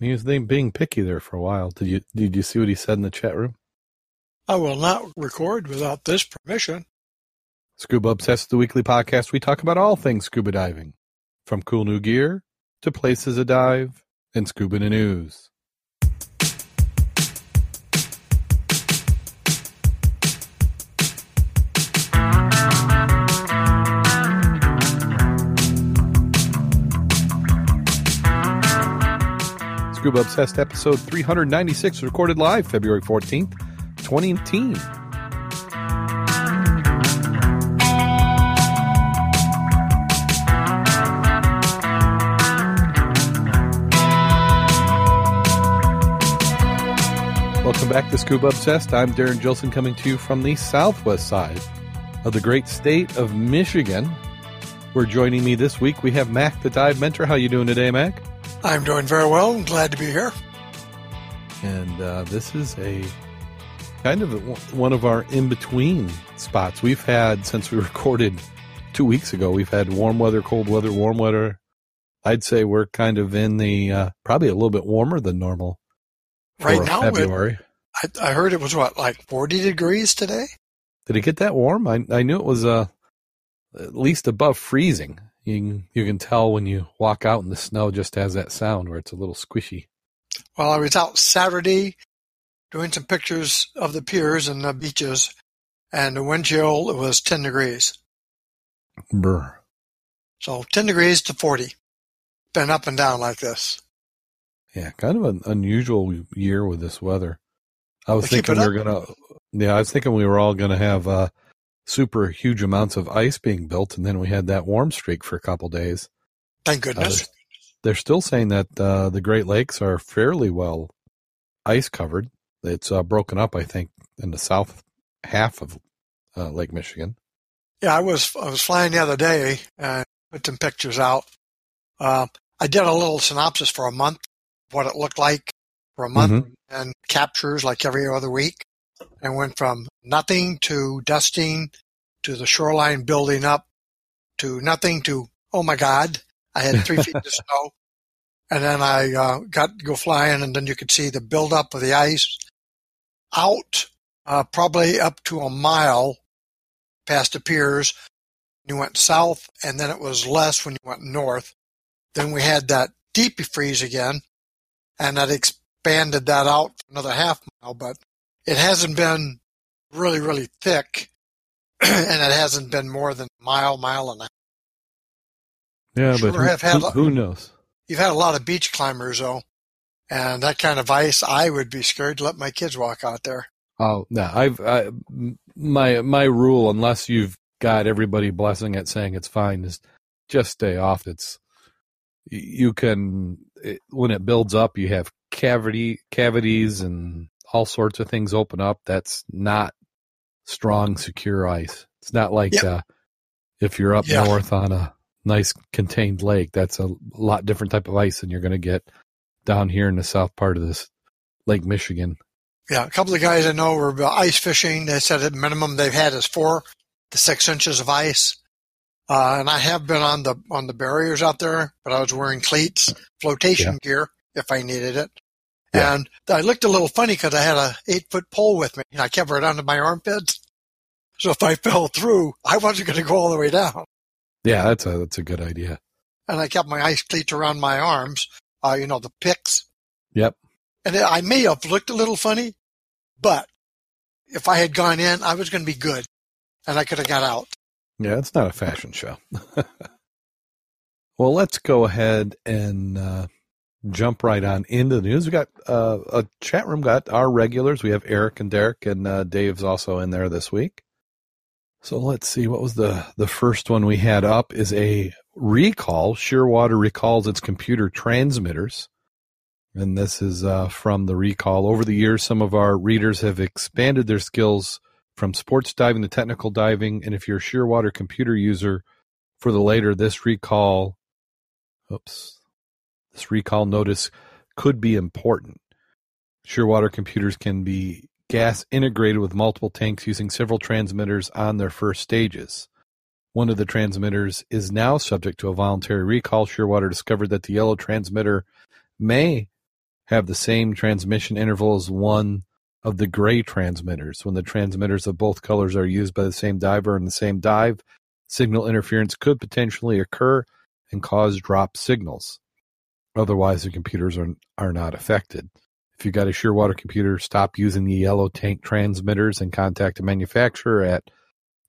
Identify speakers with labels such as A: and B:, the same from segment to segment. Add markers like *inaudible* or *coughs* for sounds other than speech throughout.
A: He was being picky there for a while. Did you did you see what he said in the chat room?
B: I will not record without this permission.
A: Scuba Obsessed, the weekly podcast. We talk about all things scuba diving, from cool new gear to places to dive and scuba news. Scuba Obsessed episode 396, recorded live February 14th, 2018. Welcome back to Scuba Obsessed. I'm Darren Gilson coming to you from the southwest side of the great state of Michigan. We're joining me this week. We have Mac the Dive Mentor. How you doing today, Mac?
B: I'm doing very well. I'm glad to be here.
A: And uh, this is a kind of one of our in between spots. We've had, since we *laughs* recorded two weeks ago, we've had warm weather, cold weather, warm weather. I'd say we're kind of in the uh, probably a little bit warmer than normal.
B: Right now,
A: February.
B: It, I, I, heard it was what, like 40 degrees today?
A: Did it get that warm? I, I knew it was uh, at least above freezing. You can, you can tell when you walk out in the snow just has that sound where it's a little squishy.
B: Well, I was out Saturday doing some pictures of the piers and the beaches, and the wind chill was 10 degrees.
A: Brr.
B: So 10 degrees to 40. Been up and down like this.
A: Yeah, kind of an unusual year with this weather. I was thinking we were gonna. Yeah, I was thinking we were all gonna have uh, super huge amounts of ice being built, and then we had that warm streak for a couple days.
B: Thank goodness. Uh,
A: they're still saying that uh, the Great Lakes are fairly well ice covered. It's uh, broken up, I think, in the south half of uh, Lake Michigan.
B: Yeah, I was I was flying the other day and put some pictures out. Uh, I did a little synopsis for a month, what it looked like for a month, mm-hmm. and captures like every other week and went from nothing to dusting to the shoreline building up to nothing to, oh my God, I had three feet of *laughs* snow. And then I uh, got to go flying and then you could see the buildup of the ice out uh, probably up to a mile past the piers. You went south and then it was less when you went north. Then we had that deep freeze again and that expanded that out another half mile, but it hasn't been really, really thick, *clears throat* and it hasn't been more than a mile, mile and a half.
A: Yeah, sure but who, have had, who, who knows?
B: You've had a lot of beach climbers, though, and that kind of ice, I would be scared to let my kids walk out there.
A: Oh no, I've I, my my rule, unless you've got everybody blessing it, saying it's fine, is just stay off. It's you can it, when it builds up, you have cavity cavities and all sorts of things open up. That's not strong, secure ice. It's not like yep. uh, if you're up yeah. north on a nice contained lake. That's a lot different type of ice than you're going to get down here in the south part of this Lake Michigan.
B: Yeah, a couple of guys I know were ice fishing. They said the minimum they've had is four to six inches of ice. Uh, and I have been on the on the barriers out there, but I was wearing cleats, flotation yeah. gear if I needed it. Yeah. And I looked a little funny because I had a eight foot pole with me and I kept it under my armpits. So if I *laughs* fell through, I wasn't going to go all the way down.
A: Yeah, that's a that's a good idea.
B: And I kept my ice cleats around my arms, uh, you know, the picks.
A: Yep.
B: And I may have looked a little funny, but if I had gone in, I was going to be good, and I could have got out.
A: Yeah, it's not a fashion show. *laughs* well, let's go ahead and uh, jump right on into the news. We got uh, a chat room, got our regulars. We have Eric and Derek, and uh, Dave's also in there this week. So let's see, what was the, the first one we had up is a recall. Shearwater recalls its computer transmitters. And this is uh, from the recall. Over the years, some of our readers have expanded their skills from sports diving to technical diving. And if you're a Shearwater computer user for the later, this recall, oops, this recall notice could be important. Shearwater computers can be gas integrated with multiple tanks using several transmitters on their first stages. One of the transmitters is now subject to a voluntary recall. Shearwater discovered that the yellow transmitter may have the same transmission interval as one of the gray transmitters. When the transmitters of both colors are used by the same diver in the same dive, signal interference could potentially occur and cause drop signals. Otherwise, the computers are, are not affected. If you've got a Shearwater computer, stop using the yellow tank transmitters and contact the manufacturer at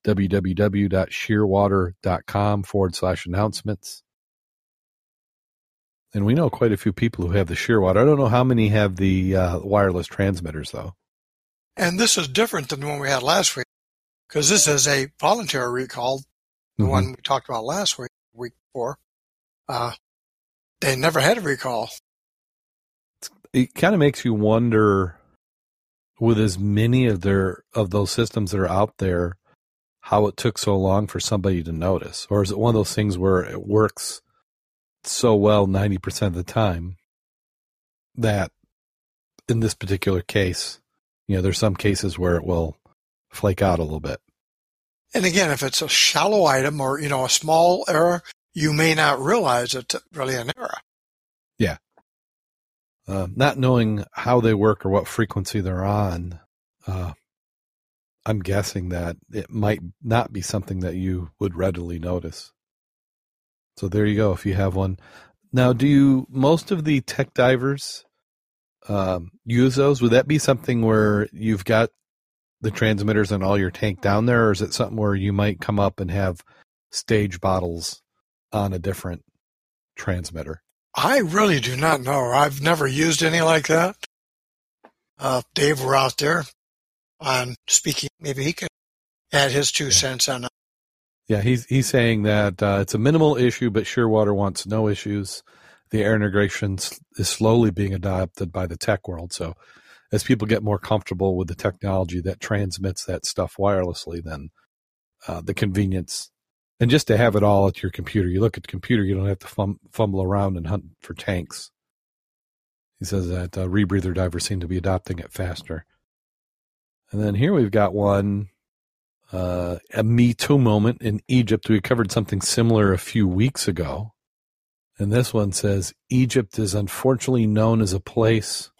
A: www.shearwater.com forward slash announcements. And we know quite a few people who have the Shearwater. I don't know how many have the uh, wireless transmitters, though.
B: And this is different than the one we had last week because this is a voluntary recall. The
A: Mhm.
B: one we talked about last week, week before. Uh, they never had a recall.
A: It kind of makes you wonder, with as many of their of those systems that are out there, how it took so long for somebody to notice, or is it one of those things where it works so well ninety percent of the time that in this particular case, you know, there's some cases where it will flake out a little bit.
B: And again, if it's a shallow item or, you know, a small error, you may not realize it's really an error. Yeah.
A: Uh, not knowing how they work or what frequency they're on, uh, I'm guessing that it might not be something that you would readily notice. So there you go. If you have one now, do you most of the tech divers um, use those? Would that be something where you've got the transmitters and all your tank down there, or is it something where you might come up and have stage bottles on a different transmitter?
B: I really do not know. I've never used any like that. Uh, Dave were out there on speaking. Maybe he could add his two
A: Yeah.
B: cents on it.
A: Yeah, he's he's saying that uh, it's a minimal issue, but Shearwater wants no issues. The air integration is slowly being adopted by the tech world. So, as people get more comfortable with the technology that transmits that stuff wirelessly, then uh, the convenience and just to have it all at your computer. You look at the computer, you don't have to fum- fumble around and hunt for tanks. He says that uh, rebreather divers seem to be adopting it faster. And then here we've got one uh, a Me Too moment in Egypt. We covered something similar a few weeks ago. And this one says Egypt is unfortunately known as a place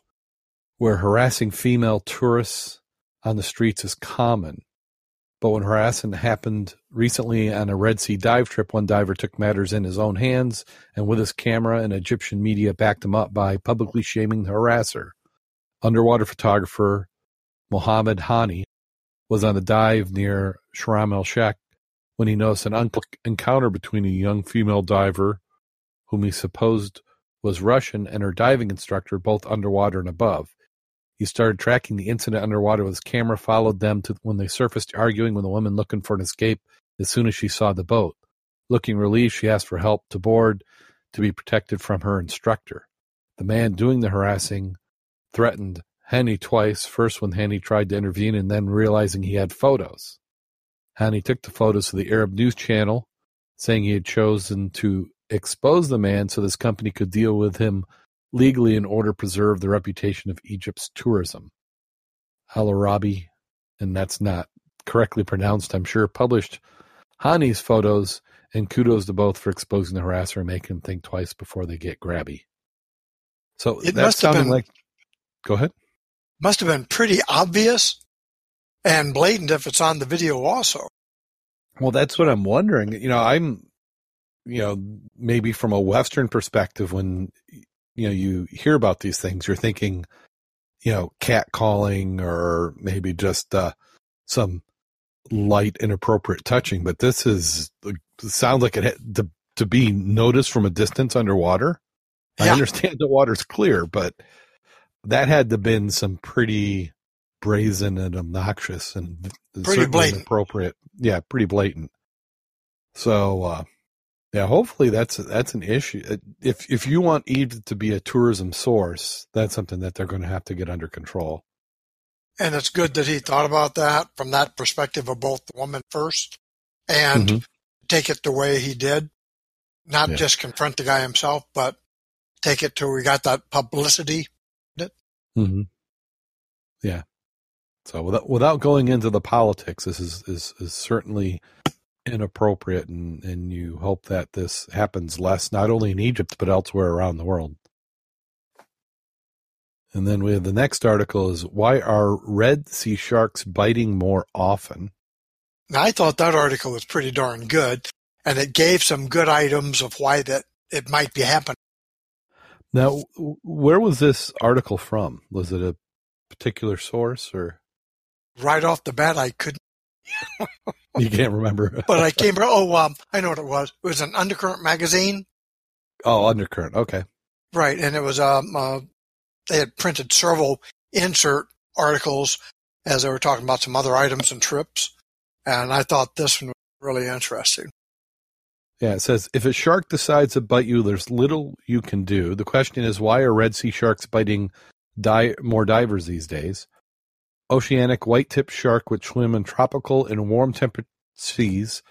A: where harassing female tourists on the streets is common. But when harassment happened recently on a Red Sea dive trip, one diver took matters in his own hands and with his camera and Egyptian media backed him up by publicly shaming the harasser. Underwater photographer Mohammed Hani was on a dive near Sharm el Sheikh when he noticed an un- encounter between a young female diver, whom he supposed was Russian, and her diving instructor, both underwater and above. He started tracking the incident underwater with his camera, followed them to when they surfaced, arguing with the woman looking for an escape as soon as she saw the boat. Looking relieved, she asked for help to board to be protected from her instructor. The man doing the harassing threatened Henny twice, first when Henny tried to intervene and then realizing he had photos. Henny took the photos to the Arab News Channel, saying he had chosen to expose the man so this company could deal with him legally in order to preserve the reputation of Egypt's tourism. Al Arabi, and that's not correctly pronounced, I'm sure, published Hani's photos, and kudos to both for exposing the harasser and making them think twice before they get grabby. So
B: It
A: that
B: must have been-
A: like. Go ahead.
B: Must have been pretty obvious and blatant if it's on the video also.
A: Well, that's what I'm wondering. You know, I'm, you know, maybe from a Western perspective, when you know you hear about these things, you're thinking, you know, catcalling or maybe just uh, some light inappropriate touching. But this is sounds like it had to to be noticed from a distance underwater. I understand the water's clear, but that had to been some pretty brazen and obnoxious and certainly
B: blatant.
A: inappropriate. Yeah, pretty blatant. So, uh, yeah, hopefully that's that's an issue. Uh, If if you want Egypt to be a tourism source, that's something that they're going to have to get under control.
B: And it's good that he thought about that from that perspective of both the woman first and
A: Mhm.
B: take it the way he did. Not
A: Yeah.
B: just confront the guy himself, but take it to we got that publicity.
A: Mm-hmm. Yeah. So without without going into the politics, this is is, is certainly inappropriate, and and you hope that this happens less, not only in Egypt but elsewhere around the world. And then we have the next article is why are red sea sharks biting more often?
B: Now, I thought that article was pretty darn good, and it gave some good items of why that it might be happening.
A: Now, where was this article from? Was it a particular source or?
B: Right off the bat, I couldn't.
A: You can't remember. *laughs*
B: but I came. Oh, um, I know what it was. It was an Undercurrent magazine.
A: Oh, Undercurrent. Okay.
B: Right, and it was um, uh, they had printed several insert articles as they were talking about some other items and trips, and I thought this one was really interesting.
A: Yeah, it says if a shark decides to bite you, there's little you can do. The question is, why are Red Sea sharks biting di- more divers these days? Oceanic white-tipped shark, which swim in tropical and warm temperate seas,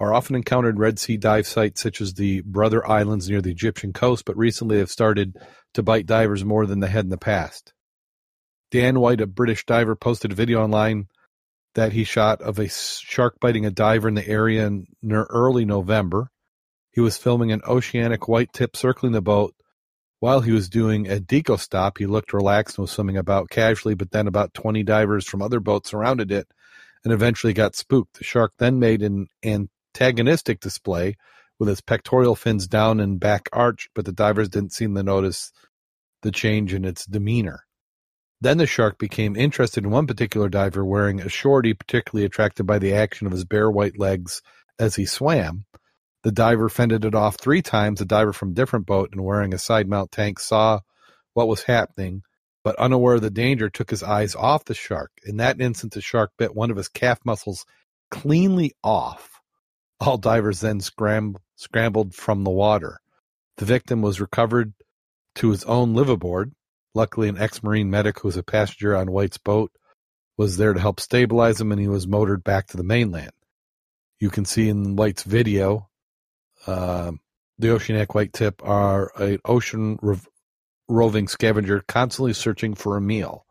A: are often encountered Red Sea dive sites such as the Brother Islands near the Egyptian coast, but recently have started to bite divers more than they had in the past. Dan White, a British diver, posted a video online that he shot of a shark biting a diver in the area in early November. He was filming an oceanic white tip circling the boat. While he was doing a deco stop, he looked relaxed and was swimming about casually, but then about 20 divers from other boats surrounded it and eventually got spooked. The shark then made an antagonistic display with its pectoral fins down and back arched, but the divers didn't seem to notice the change in its demeanor. Then the shark became interested in one particular diver wearing a shorty, particularly attracted by the action of his bare white legs as he swam. The diver fended it off three times. A diver from a different boat and wearing a side mount tank saw what was happening, but unaware of the danger, took his eyes off the shark. In that instant, the shark bit one of his calf muscles cleanly off. All divers then scram- scrambled from the water. The victim was recovered to his own liveaboard, Luckily, an ex-Marine medic who was a passenger on White's boat was there to help stabilize him, and he was motored back to the mainland. You can see in White's video, uh, the oceanic white tip are an ocean rov- roving scavenger constantly searching for a meal.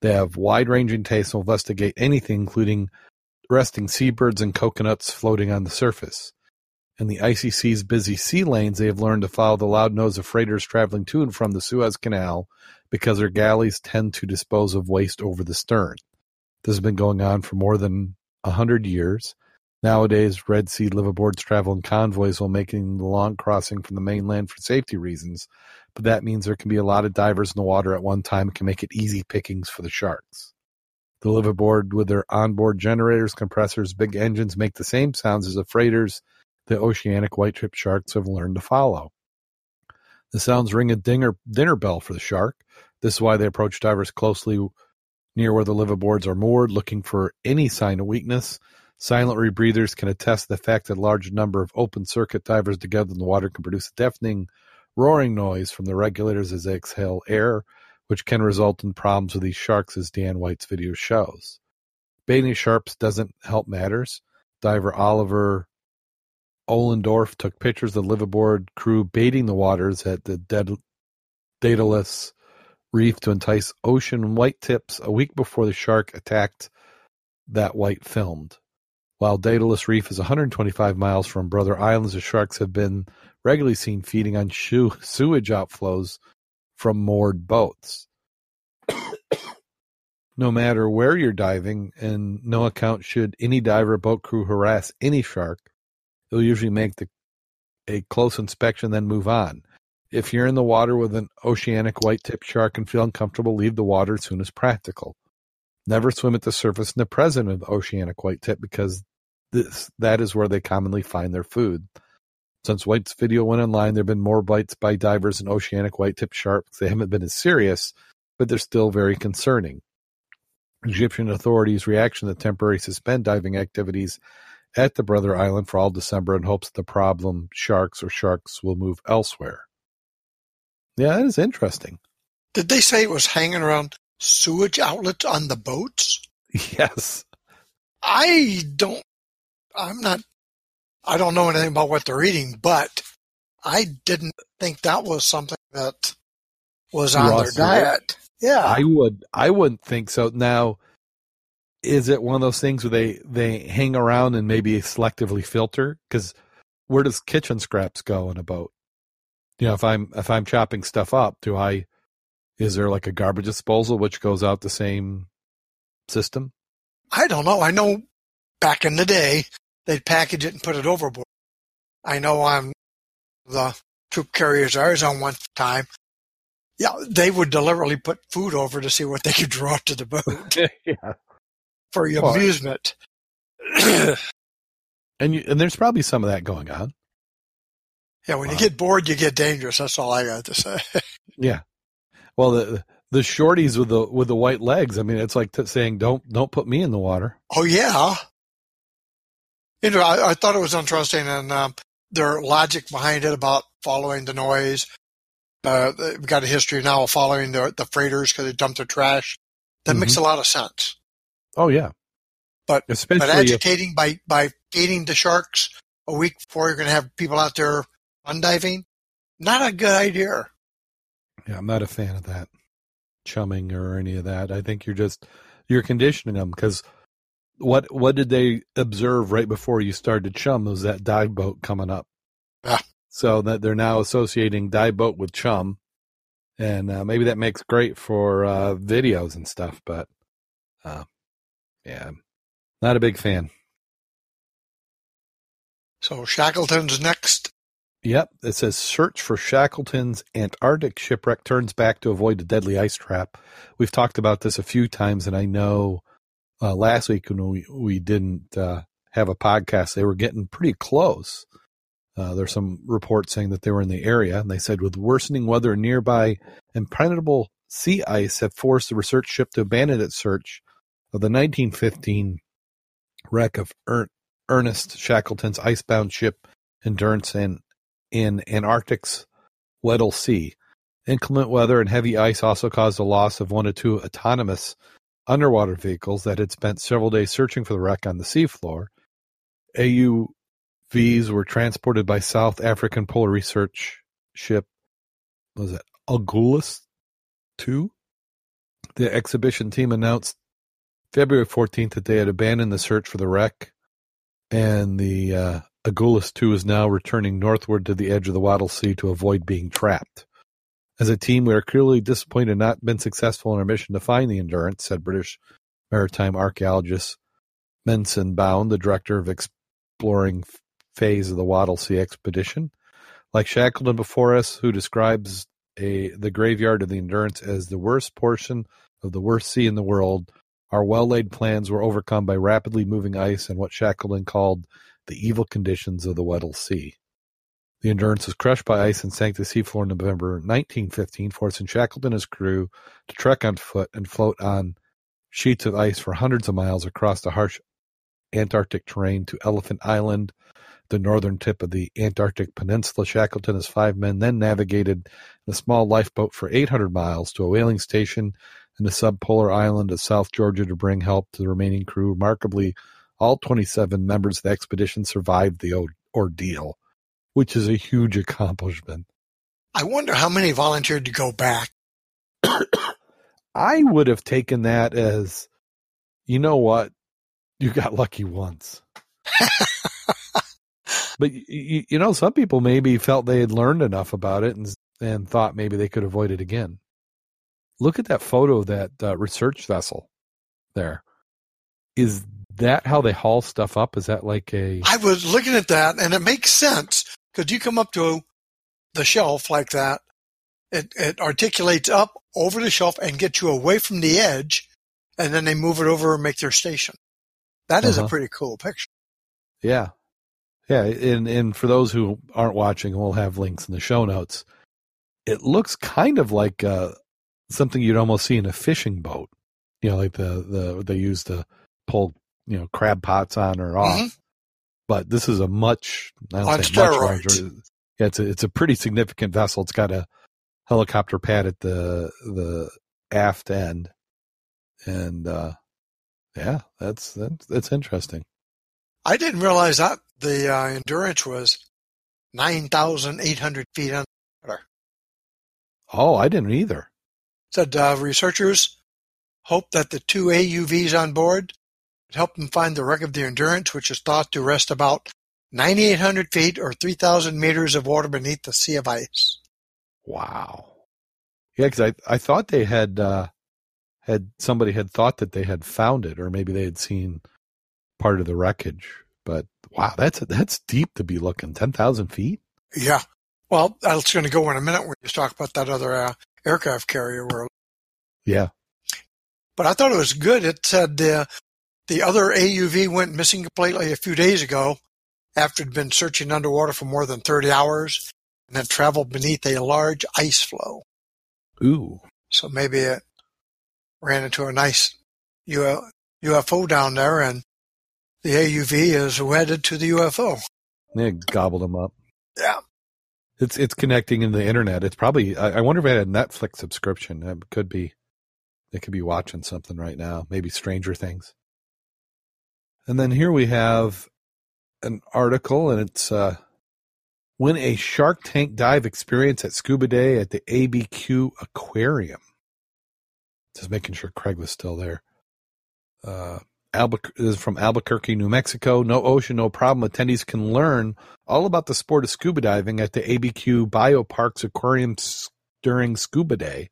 A: They have wide-ranging tastes and will investigate anything, including resting seabirds and coconuts floating on the surface. In the icy sea's busy sea lanes, they have learned to follow the loud nose of freighters traveling to and from the Suez Canal because their galleys tend to dispose of waste over the stern. This has been going on for more than a hundred years. Nowadays, Red Sea liveaboards travel in convoys while making the long crossing from the mainland for safety reasons, but that means there can be a lot of divers in the water at one time and can make it easy pickings for the sharks. The liveaboard with their onboard generators, compressors, big engines make the same sounds as the freighters the oceanic white-tipped sharks have learned to follow. The sounds ring a dinger, dinner bell for the shark. This is why they approach divers closely near where the liveaboards are moored, looking for any sign of weakness. Silent rebreathers can attest to the fact that a large number of open circuit divers together in the water can produce a deafening roaring noise from the regulators as they exhale air, which can result in problems with these sharks, as Dan White's video shows. Baiting sharks doesn't help matters. Diver Oliver Ohlendorf took pictures of the liveaboard crew baiting the waters at the Daedalus reef to entice ocean white tips a week before the shark attacked that white filmed. While Daedalus Reef is 125 miles from Brother Islands, the sharks have been regularly seen feeding on sewage outflows from moored boats. no matter where you're diving, and no account should any diver or boat crew harass any shark, They'll usually make the a close inspection, then move on. If you're in the water with an oceanic white-tipped shark and feel uncomfortable, leave the water as soon as practical. Never swim at the surface in the presence of oceanic white-tip because this that is where they commonly find their food. Since White's video went online, there have been more bites by divers and oceanic white-tipped sharks. They haven't been as serious, but they're still very concerning. Egyptian authorities' reaction to temporary suspend diving activities at the Brother Island for all December in hopes that the problem sharks or sharks will move elsewhere. Yeah, that is interesting.
B: Did they say it was hanging around sewage outlets on the boats? *laughs*
A: Yes.
B: I don't, I'm not, I don't know anything about what they're eating, but I didn't think that was something that was on Raw their diet. Yeah.
A: I would, I wouldn't think so. Now, is it one of those things where they they hang around and maybe selectively filter? Because where does kitchen scraps go in a boat? You know, if I'm if I'm chopping stuff up, do I, Is there like a garbage disposal which goes out the same system?
B: I don't know. I know back in the day they'd package it and put it overboard. I know on the troop carriers I was on one time, yeah, they would deliberately put food over to see what they could draw to the boat *laughs*
A: yeah.
B: for your
A: Well,
B: amusement. *clears throat*
A: And you, and there's probably some of that going on.
B: yeah, when you
A: uh,
B: get bored, you get dangerous. That's all I got to say. *laughs*
A: Yeah. Well, the the shorties with the with the white legs. I mean, it's like t- saying, "Don't don't put me in the water."
B: Oh yeah. You know, I, I thought it was interesting and um, their logic behind it about following the noise. Uh, they've got a history now of following the, the freighters because they dump their trash. That makes a lot of sense.
A: Oh yeah.
B: But-
A: especially
B: But
A: if,
B: agitating by, by feeding the sharks a week before you're going to have people out there undiving, not a good idea.
A: yeah, I'm not a fan of that chumming or any of that. I think you're just you're conditioning them because what what did they observe right before you started chum was that dive boat coming up.
B: Yeah.
A: So that they're now associating dive boat with chum, and uh, maybe that makes great for uh, videos and stuff. But uh, yeah, not a big fan.
B: So Shackleton's next.
A: Yep, it says search for Shackleton's Antarctic shipwreck turns back to avoid a deadly ice trap. We've talked about this a few times, and I know uh, last week when we we didn't uh, have a podcast, they were getting pretty close. Uh, there's some reports saying that they were in the area, and they said with worsening weather nearby, impenetrable sea ice have forced the research ship to abandon its search of the 1915 wreck of er- Ernest Shackleton's icebound ship Endurance and in Antarctic's Weddell Sea. Inclement weather and heavy ice also caused the loss of one or two autonomous underwater vehicles that had spent several days searching for the wreck on the seafloor. AUVs were transported by South African polar research ship, was it Agulhas 2? The exhibition team announced February 14th that they had abandoned the search for the wreck, and the uh, Agulhas 2 is now returning northward to the edge of the Weddell Sea to avoid being trapped. As a team, we are clearly disappointed not been successful in our mission to find the Endurance, said British maritime archaeologist Mensun Bound, the director of exploring phase of the Weddell Sea expedition. Like Shackleton before us, who describes a the graveyard of the Endurance as the worst portion of the worst sea in the world, our well-laid plans were overcome by rapidly moving ice and what Shackleton called the evil conditions of the Weddell Sea. The Endurance was crushed by ice and sank to seafloor in November 1915, forcing Shackleton and his crew to trek on foot and float on sheets of ice for hundreds of miles across the harsh Antarctic terrain to Elephant Island, the northern tip of the Antarctic Peninsula. Shackleton and his five men then navigated in a small lifeboat for 800 miles to a whaling station in the subpolar island of South Georgia to bring help to the remaining crew. Remarkably, all 27 members of the expedition survived the ordeal, which is a huge accomplishment.
B: I wonder how many volunteered to go back. *coughs*
A: I would have taken that as, you know what, you got lucky once. *laughs* but you, you know, some people maybe felt they had learned enough about it and and thought maybe they could avoid it again. Look at that photo of that uh, research vessel there. Is that how they haul stuff up? Is that like a
B: I was looking at that, and it makes sense because you come up to the shelf like that, it, it articulates up over the shelf and gets you away from the edge, and then they move it over and make their station. That is
A: Uh-huh.
B: a pretty cool picture.
A: Yeah. Yeah, and and for those who aren't watching, we'll have links in the show notes. It looks kind of like uh, something you'd almost see in a fishing boat. You know, like the the they use to pull you know crab pots on or off.
B: Mhm.
A: But this is a much
B: On
A: say much larger. Yeah, it's a it's a pretty significant vessel. It's got a helicopter pad at the the aft end, and uh, yeah, that's that's that's interesting.
B: I didn't realize that the uh, endurance was nine thousand eight hundred feet under.
A: Oh, I didn't either.
B: Said uh, researchers hope that the two AUVs on board would help them find the wreck of the Endurance, which is thought to rest about 9,800 feet or 3,000 meters of water beneath the sea of ice.
A: Wow. Yeah, because I I thought they had uh, had somebody had thought that they had found it, or maybe they had seen part of the wreckage. But wow, that's that's deep to be looking. Ten thousand feet.
B: Yeah. Well, that's going to go in a minute when you talk about that other uh, aircraft carrier. Where,
A: Yeah.
B: but I thought it was good. It said uh, the other AUV went missing completely a few days ago after it had been searching underwater for more than 30 hours and had traveled beneath a large ice floe.
A: Ooh.
B: So maybe it ran into a nice UFO down there and the AUV is wedded to the UFO.
A: They gobbled them up.
B: Yeah.
A: It's it's connecting in the internet. It's probably. I, I wonder if it had a Netflix subscription. It could be. They could be watching something right now. Maybe Stranger Things. And then here we have an article, and it's uh, win a Shark Tank dive experience at Scuba Day at the ABQ Aquarium. Just making sure Craig was still there. Uh, is from Albuquerque, New Mexico. No ocean, no problem. Attendees can learn all about the sport of scuba diving at the ABQ Bioparks Aquarium during Scuba Day.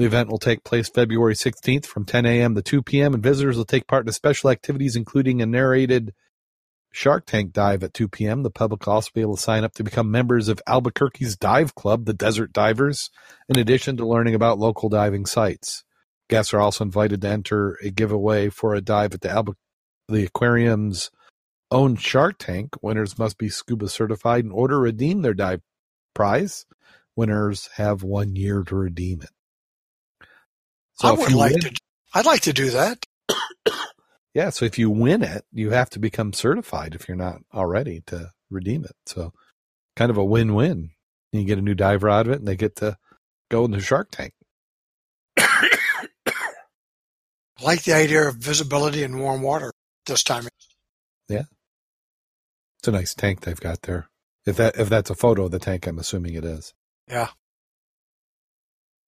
A: The event will take place February 16th from 10 a.m. to 2 p.m., and visitors will take part in special activities, including a narrated Shark Tank dive at 2 p.m. The public will also be able to sign up to become members of Albuquerque's Dive Club, the Desert Divers, in addition to learning about local diving sites. Guests are also invited to enter a giveaway for a dive at the Albu- the aquarium's own Shark Tank. Winners must be scuba certified in order to redeem their dive prize. Winners have one year to redeem it.
B: I would like
A: win-
B: to. I'd like to do that. *coughs*
A: Yeah, so if you win it, you have to become certified if you're not already to redeem it. So kind of a win-win. You get a new diver out of it and they get to go in the Shark Tank.
B: I *coughs* like the idea of visibility in warm water this time. Yeah.
A: It's a nice tank they've got there. If that if that's a photo of the tank, I'm assuming it is.
B: Yeah.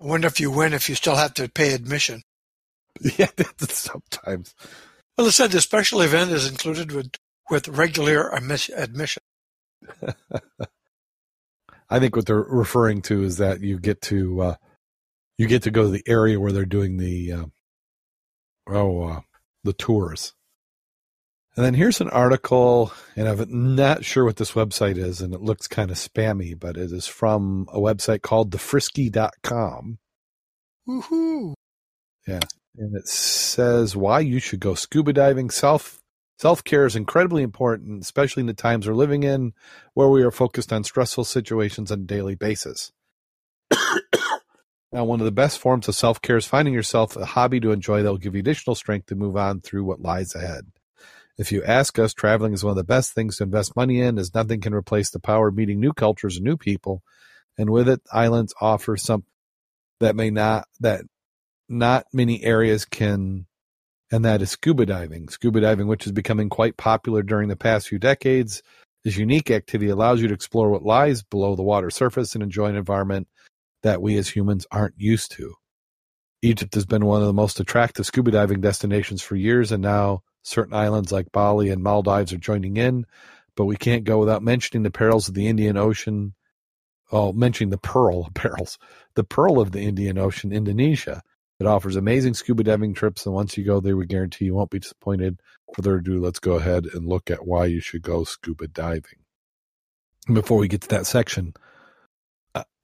B: I wonder if you win if you still have to pay admission. *laughs*
A: Yeah, *laughs* sometimes.
B: Well, it said the special event is included with, with regular admis- admission. *laughs*
A: I think what they're referring to is that you get to uh, you get to go to the area where they're doing the uh, oh uh, the tours. And then here's an article, and I'm not sure what this website is, and it looks kind of spammy, but it is from a website called thefrisky.com.
B: Woohoo! Yeah.
A: And it says why you should go scuba diving. Self self care is incredibly important, especially in the times we're living in, where we are focused on stressful situations on a daily basis. now, one of the best forms of self care is finding yourself a hobby to enjoy that will give you additional strength to move on through what lies ahead. If you ask us, traveling is one of the best things to invest money in, as nothing can replace the power of meeting new cultures and new people. And with it, islands offer some that may not that not many areas can, and that is scuba diving. Scuba diving, which is becoming quite popular during the past few decades, this unique activity allows you to explore what lies below the water surface and enjoy an environment that we as humans aren't used to. Egypt has been one of the most attractive scuba diving destinations for years, and now certain islands like Bali and Maldives are joining in. But we can't go without mentioning the perils of the Indian Ocean. Oh, mentioning the pearl perils, the pearl of the Indian Ocean, Indonesia. It offers amazing scuba diving trips, and once you go there, we guarantee you won't be disappointed. Further ado, let's go ahead and look at why you should go scuba diving. Before we get to that section,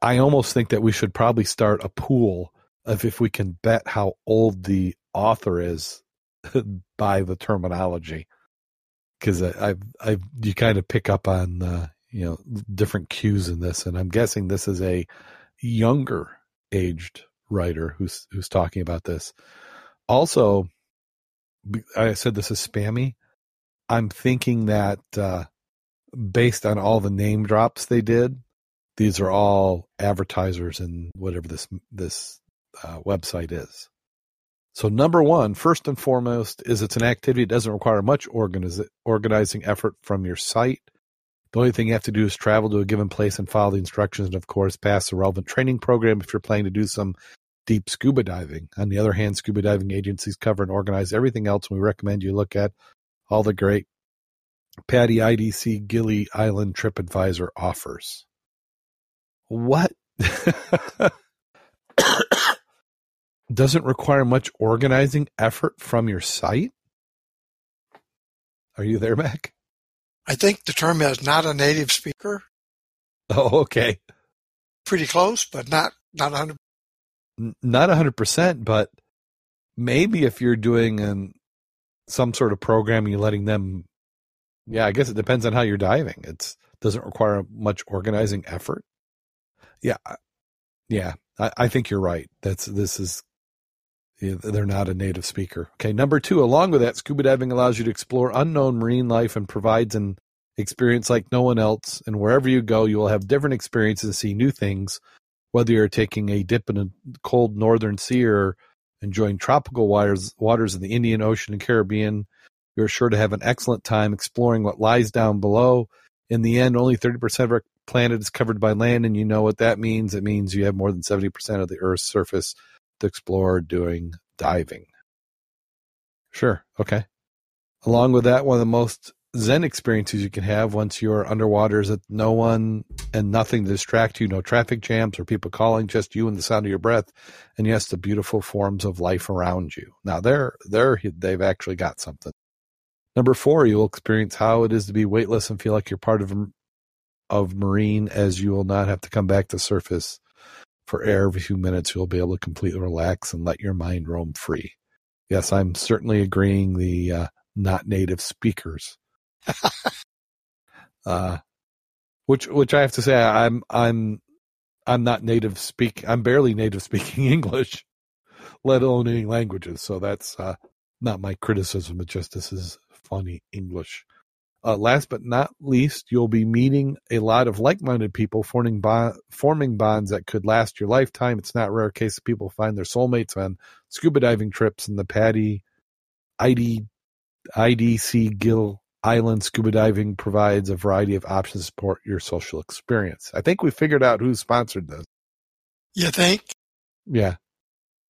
A: I almost think that we should probably start a pool of if we can bet how old the author is *laughs* by the terminology, because I, I've you kind of pick up on uh, you know different cues in this, and I'm guessing this is a younger aged writer who's who's talking about this. Also, I said this is spammy. I'm thinking that uh, based on all the name drops they did, these are all advertisers in whatever this this uh, website is. So number one, first and foremost, is it's an activity that doesn't require much organiz- organizing effort from your site. The only thing you have to do is travel to a given place and follow the instructions, and of course, pass the relevant training program if you're planning to do some deep scuba diving. On the other hand, scuba diving agencies cover and organize everything else. And we recommend you look at all the great PADI IDC Gili Island TripAdvisor offers. What? *laughs* *coughs* doesn't require much organizing effort from your site. Are you there, Mac?
B: I think the term is not a native speaker.
A: Oh, okay.
B: Pretty close, but not not 100.
A: Not 100%, but maybe if you're doing an, some sort of programming, you're letting them. Yeah, I guess it depends on how you're diving. It doesn't require much organizing effort. Yeah, yeah, I, I think you're right. That's this is they're not a native speaker. Okay, number two, along with that, scuba diving allows you to explore unknown marine life and provides an experience like no one else. And wherever you go, you will have different experiences and see new things, whether you're taking a dip in a cold northern sea or enjoying tropical waters, waters of the Indian Ocean and Caribbean. You're sure to have an excellent time exploring what lies down below. In the end, only 30% of our planet is covered by land, and you know what that means. It means you have more than 70% of the Earth's surface to explore doing diving. Sure. Okay. Along with that, one of the most Zen experiences you can have once you're underwater is that no one and nothing to distract you, no traffic jams or people calling, just you and the sound of your breath, and yes, the beautiful forms of life around you. Now, there, there, they've actually got something. Number four, you'll experience how it is to be weightless and feel like you're part of of marine, as you will not have to come back to surface for every few minutes, you'll be able to completely relax and let your mind roam free. Yes, I'm certainly agreeing the uh, not native speakers. *laughs* uh, which which I have to say I'm I'm I'm not native speak I'm barely native *laughs* speaking English, let alone any languages. So that's uh, not my criticism. It just this is funny English. Uh, last but not least, you'll be meeting a lot of like-minded people, forming, bond, forming bonds that could last your lifetime. It's not rare case that people find their soulmates on scuba diving trips, and the PADI ID, IDC Gili Island Scuba Diving provides a variety of options to support your social experience. I think we figured out who sponsored this.
B: You think?
A: Yeah.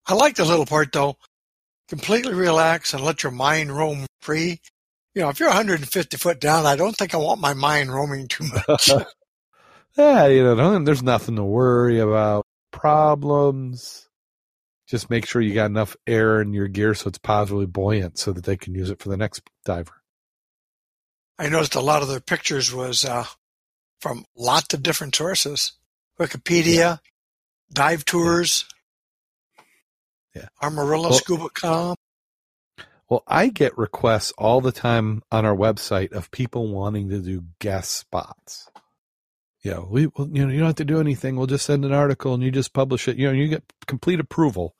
B: I like the little part though. Completely relax and let your mind roam free you know, if you're 150 foot down, I don't think I want my mind roaming too much. *laughs*
A: yeah, you know, there's nothing to worry about. Problems. Just make sure you got enough air in your gear so it's positively buoyant so that they can use it for the next diver.
B: I noticed a lot of their pictures was uh, from lots of different sources. Wikipedia, yeah. dive tours,
A: yeah.
B: Amarillo well, Scuba.com.
A: Well, I get requests all the time on our website of people wanting to do guest spots. Know, we well, you know you don't have to do anything. We'll just send an article and you just publish it. You know, you get complete approval.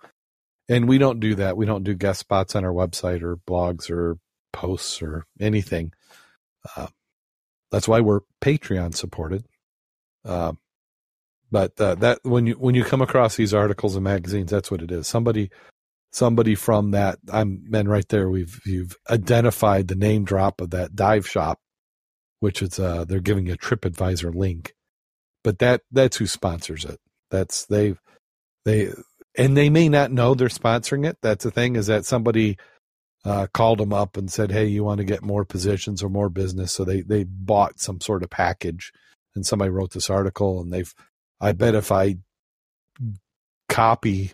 A: And we don't do that. We don't do guest spots on our website or blogs or posts or anything. Uh, that's why we're Patreon supported. Uh, but uh, that when you when you come across these articles and magazines, that's what it is. Somebody somebody from that I'm and right there we've you've identified the name drop of that dive shop, which is uh they're giving a TripAdvisor link. But that that's who sponsors it. That's they they and they may not know they're sponsoring it. That's the thing is that somebody uh, called them up and said, "Hey, you want to get more positions or more business?" So they they bought some sort of package, and somebody wrote this article, and they've. I bet if I copy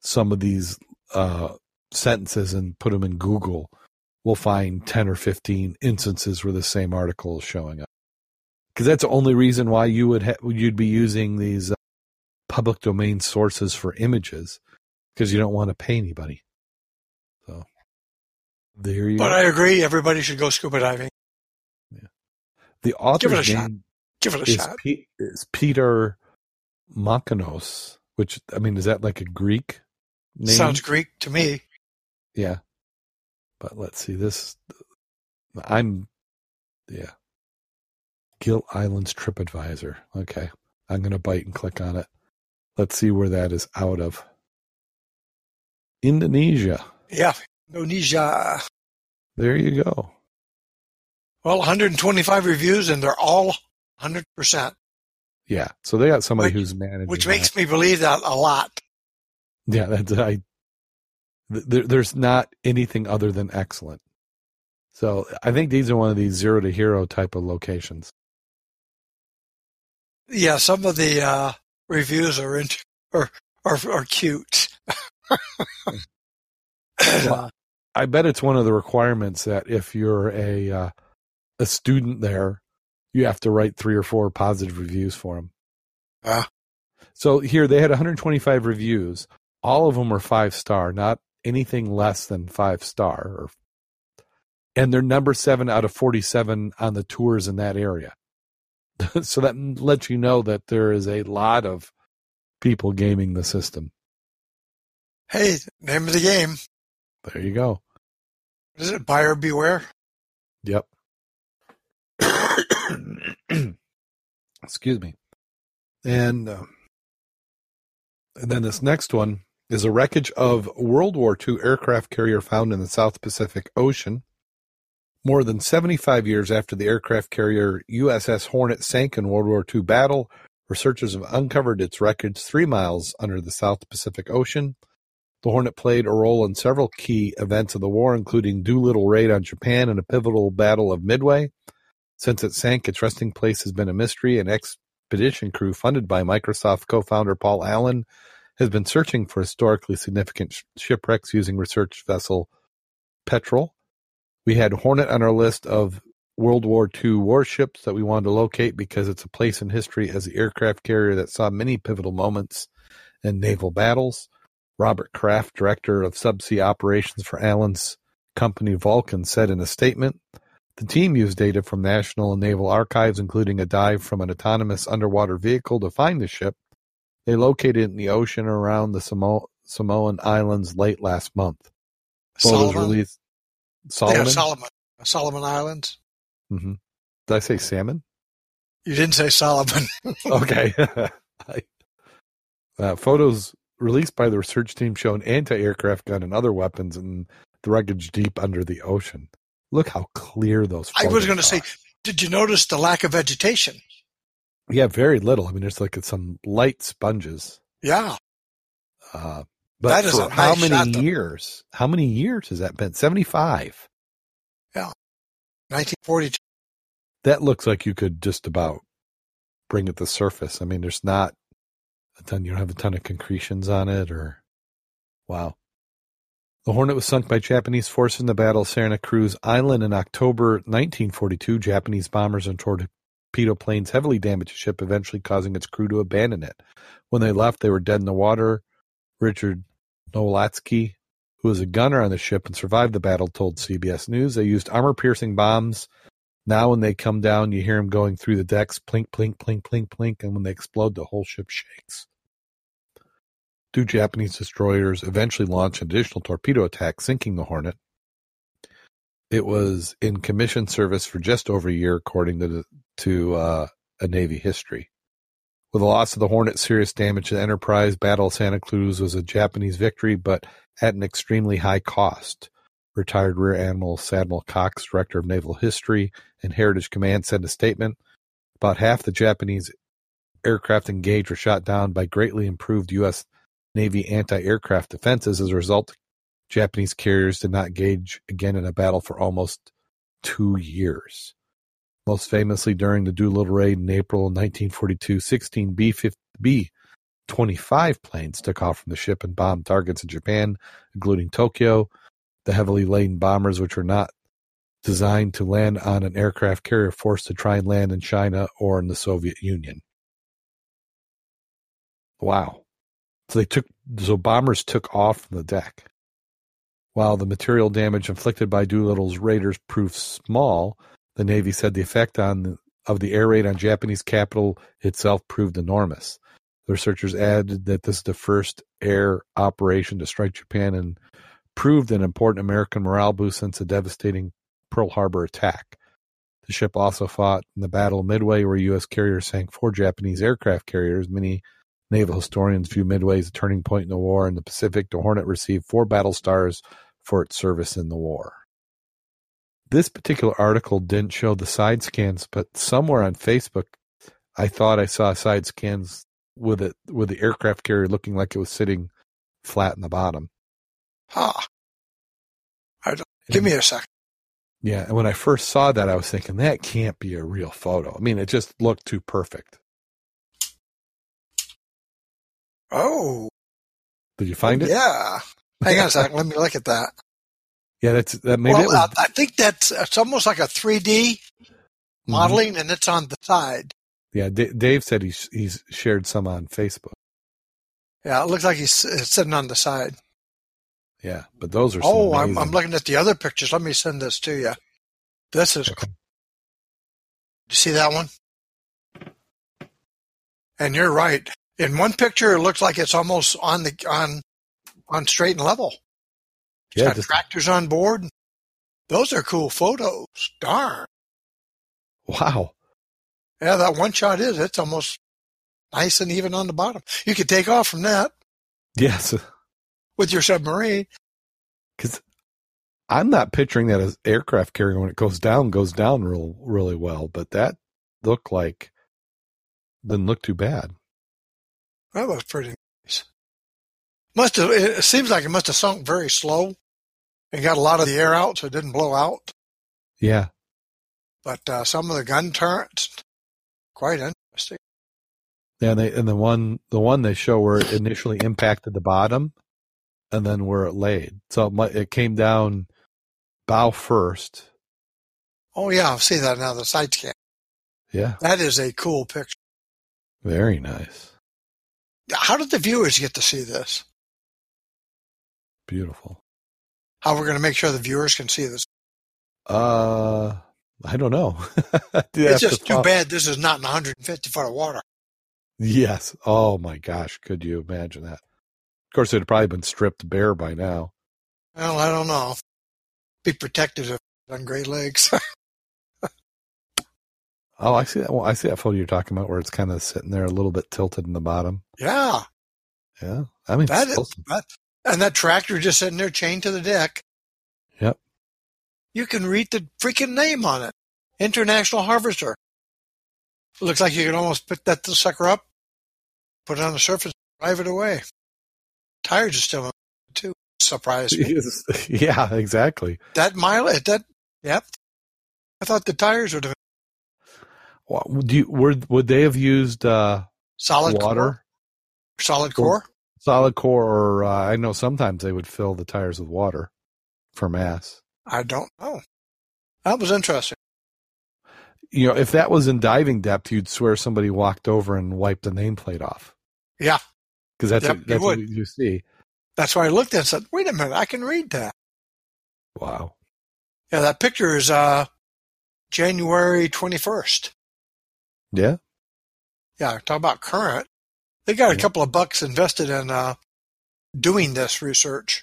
A: some of these uh, sentences and put them in Google, we'll find 10 or 15 instances where the same article is showing up. Because that's the only reason why you would ha- you'd be using these uh, public domain sources for images, because you don't want to pay anybody. So there you.
B: But
A: go.
B: I agree. Everybody should go scuba diving.
A: Yeah. The author's
B: Give it a
A: name
B: shot. Give it a
A: is,
B: shot.
A: P- is Peter Makanos, which I mean, is that like a Greek name?
B: Sounds Greek to me.
A: Yeah. But let's see this. I'm, yeah. Gili Islands TripAdvisor. Okay. I'm going to bite and click on it. Let's see where that is out of. Indonesia.
B: Yeah, Indonesia.
A: There you go.
B: Well, 125 reviews, and they're all 100%.
A: Yeah. So they got somebody
B: Which-
A: who's managing.
B: Which
A: that.
B: makes me believe that a lot.
A: Yeah, that's I. There, there's not anything other than excellent. So I think these are one of these zero to hero type of locations.
B: Yeah, some of the uh, reviews are in, are, or or cute. *laughs*
A: Well, I bet it's one of the requirements that if you're a uh, a student there, you have to write three or four positive reviews for them.
B: Ah.
A: So here they had 125 reviews. All of them were five star, not anything less than five star. Or, and they're number seven out of 47 on the tours in that area. *laughs* so that lets you know that there is a lot of people gaming the system.
B: hey, name of the game.
A: There you go.
B: Is it? Buyer beware.
A: Yep. *coughs* Excuse me. And uh, and then this next one is a wreckage of World War II aircraft carrier found in the South Pacific Ocean. More than 75 years after the aircraft carrier USS Hornet sank in World War II battle, researchers have uncovered its wreckage three miles under the South Pacific Ocean. The Hornet played a role in several key events of the war, including Doolittle raid on Japan and a pivotal battle of Midway. Since it sank, its resting place has been a mystery. An expedition crew funded by Microsoft co-founder Paul Allen has been searching for historically significant sh- shipwrecks using research vessel Petrel. We had Hornet on our list of World War II warships that we wanted to locate because it's a place in history as the aircraft carrier that saw many pivotal moments in naval battles. Robert Kraft, director of subsea operations for Allen's company Vulcan, said in a statement The team used data from national and naval archives, including a dive from an autonomous underwater vehicle, to find the ship. They located in the ocean around the Samo- Samoan Islands late last month. Photos
B: Solomon.
A: released.
B: Yeah,
A: Solomon?
B: Solomon. Solomon Islands.
A: hmm Did I say salmon?
B: You didn't say Solomon. *laughs*
A: Okay. *laughs* Uh, photos released by the research team show an anti-aircraft gun and other weapons in the wreckage deep under the ocean. Look how clear those. Photos.
B: I was going to say, did you notice the lack of vegetation?
A: Yeah, very little. I mean, there's like some light sponges.
B: Yeah.
A: Uh, but
B: That is
A: for how many
B: shot,
A: years? How many years has that been? Seventy-five. Yeah.
B: 1942.
A: That looks like you could just about bring it to surface. I mean, there's not a ton. You don't have a ton of concretions on it, or wow. The Hornet was sunk by Japanese forces in the Battle of Santa Cruz Island in October 1942. Japanese bombers and torpedo planes heavily damaged the ship, eventually causing its crew to abandon it. When they left, they were dead in the water. Richard Nowatzki, who was a gunner on the ship and survived the battle, told CBS News they used armor-piercing bombs. Now, when they come down, you hear them going through the decks, plink, plink, plink, plink, plink, and when they explode, the whole ship shakes. Two Japanese destroyers eventually launched an additional torpedo attack, sinking the Hornet. It was in commission service for just over a year, according to the, to uh, a Navy history. With the loss of the Hornet, serious damage to the Enterprise, Battle of Santa Cruz was a Japanese victory, but at an extremely high cost. Retired Rear Admiral Samuel Cox, Director of Naval History and Heritage Command, said in a statement about half the Japanese aircraft engaged were shot down by greatly improved U.S. Navy anti-aircraft defenses. As a result, Japanese carriers did not engage again in a battle for almost two years. Most famously, during the Doolittle raid in April 1942, 16 B-25 planes took off from the ship and bombed targets in Japan, including Tokyo. The heavily laden bombers, which were not designed to land on an aircraft carrier, forced to try and land in China or in the Soviet Union. Wow. So they took so bombers took off from the deck. While the material damage inflicted by Doolittle's raiders proved small, the Navy said the effect on of the air raid on Japanese capital itself proved enormous. The researchers added that this is the first air operation to strike Japan and proved an important American morale boost since the devastating Pearl Harbor attack. The ship also fought in the Battle of Midway, where U.S. carriers sank four Japanese aircraft carriers. Many naval historians view Midway as a turning point in the war. In the Pacific, the Hornet received four battle stars for its service in the war. This particular article didn't show the side scans, but somewhere on Facebook, I thought I saw side scans with it with the aircraft carrier looking like it was sitting flat in the bottom.
B: Huh. Give me a second.
A: Yeah, and when I first saw that, I was thinking that can't be a real photo. I mean, it just looked too perfect.
B: Oh,
A: Did you find it?
B: Yeah. Hang on a second. Let me look at that.
A: Yeah, that's that. Maybe
B: well,
A: was,
B: I, I think that's it's almost like a 3D
A: mm-hmm.
B: modeling, and it's on the side.
A: Yeah, D- Dave said he's he's shared some on Facebook.
B: Yeah, it looks like he's sitting on the side.
A: Yeah, but those are.
B: oh, I'm, I'm looking at the other pictures. Let me send this to you. This is.
A: Okay.
B: You see that one? And you're right. In one picture, it looks like it's almost on the on on straight and level. It's
A: Yeah,
B: got
A: just-
B: tractors on board. Those are cool photos. Darn.
A: Wow.
B: Yeah, that one shot is. It's almost nice and even on the bottom. You could take off from that
A: Yes,
B: with your submarine.
A: because I'm not picturing that as aircraft carrier when it goes down goes down real really well, but that looked like didn't look too bad.
B: That was pretty nice. Must have. It seems like it must have sunk very slow and got a lot of the air out, so it didn't blow out.
A: Yeah,
B: But uh, some of the gun turrets, quite interesting.
A: yeah. And, they, and the one the one they show where it initially impacted the bottom, and then where it laid. So it, might, it came down bow first.
B: Oh yeah, I see that now. The side scan.
A: Yeah,
B: That is a cool picture.
A: very nice,
B: How did the viewers get to see this?
A: beautiful.
B: How we're going to make sure the viewers can see this?
A: Uh, I don't know. *laughs*
B: It's just
A: to
B: too bad this is not in 150 foot of water.
A: Yes. Oh my gosh, could you imagine that? Of course, it'd probably been stripped bare by now.
B: Well, I don't know. Be protective of on Great Lakes. *laughs*
A: Oh, I see that. Well, I see that photo you're talking about, where it's kind of sitting there a little bit tilted in the bottom.
B: yeah,
A: Yeah, I mean,
B: that is, that, and that tractor just sitting there chained to the deck.
A: Yep.
B: You can read the freaking name on it. International Harvester. Looks like you could almost pick that sucker up, put it on the surface, drive it away. Tires are still it, too. Surprise *laughs*
A: yeah, exactly.
B: that mileage, that, yep. I thought the tires would have
A: Well, do you, would would they have used uh,
B: solid
A: water,
B: core. Solid core?
A: Solid core, or uh, I know sometimes they would fill the tires with water for mass.
B: I don't know. That was interesting.
A: You know, if that was in diving depth, you'd swear somebody walked over and wiped the nameplate off
B: Yeah.
A: because that's
B: Yep,
A: what,
B: you
A: that's what you see.
B: That's why I looked at it and said, wait a minute, I can read that.
A: Wow.
B: Yeah, that picture is uh, January 21st.
A: Yeah.
B: Yeah, talk about current. They got a couple of bucks invested in uh, doing this research.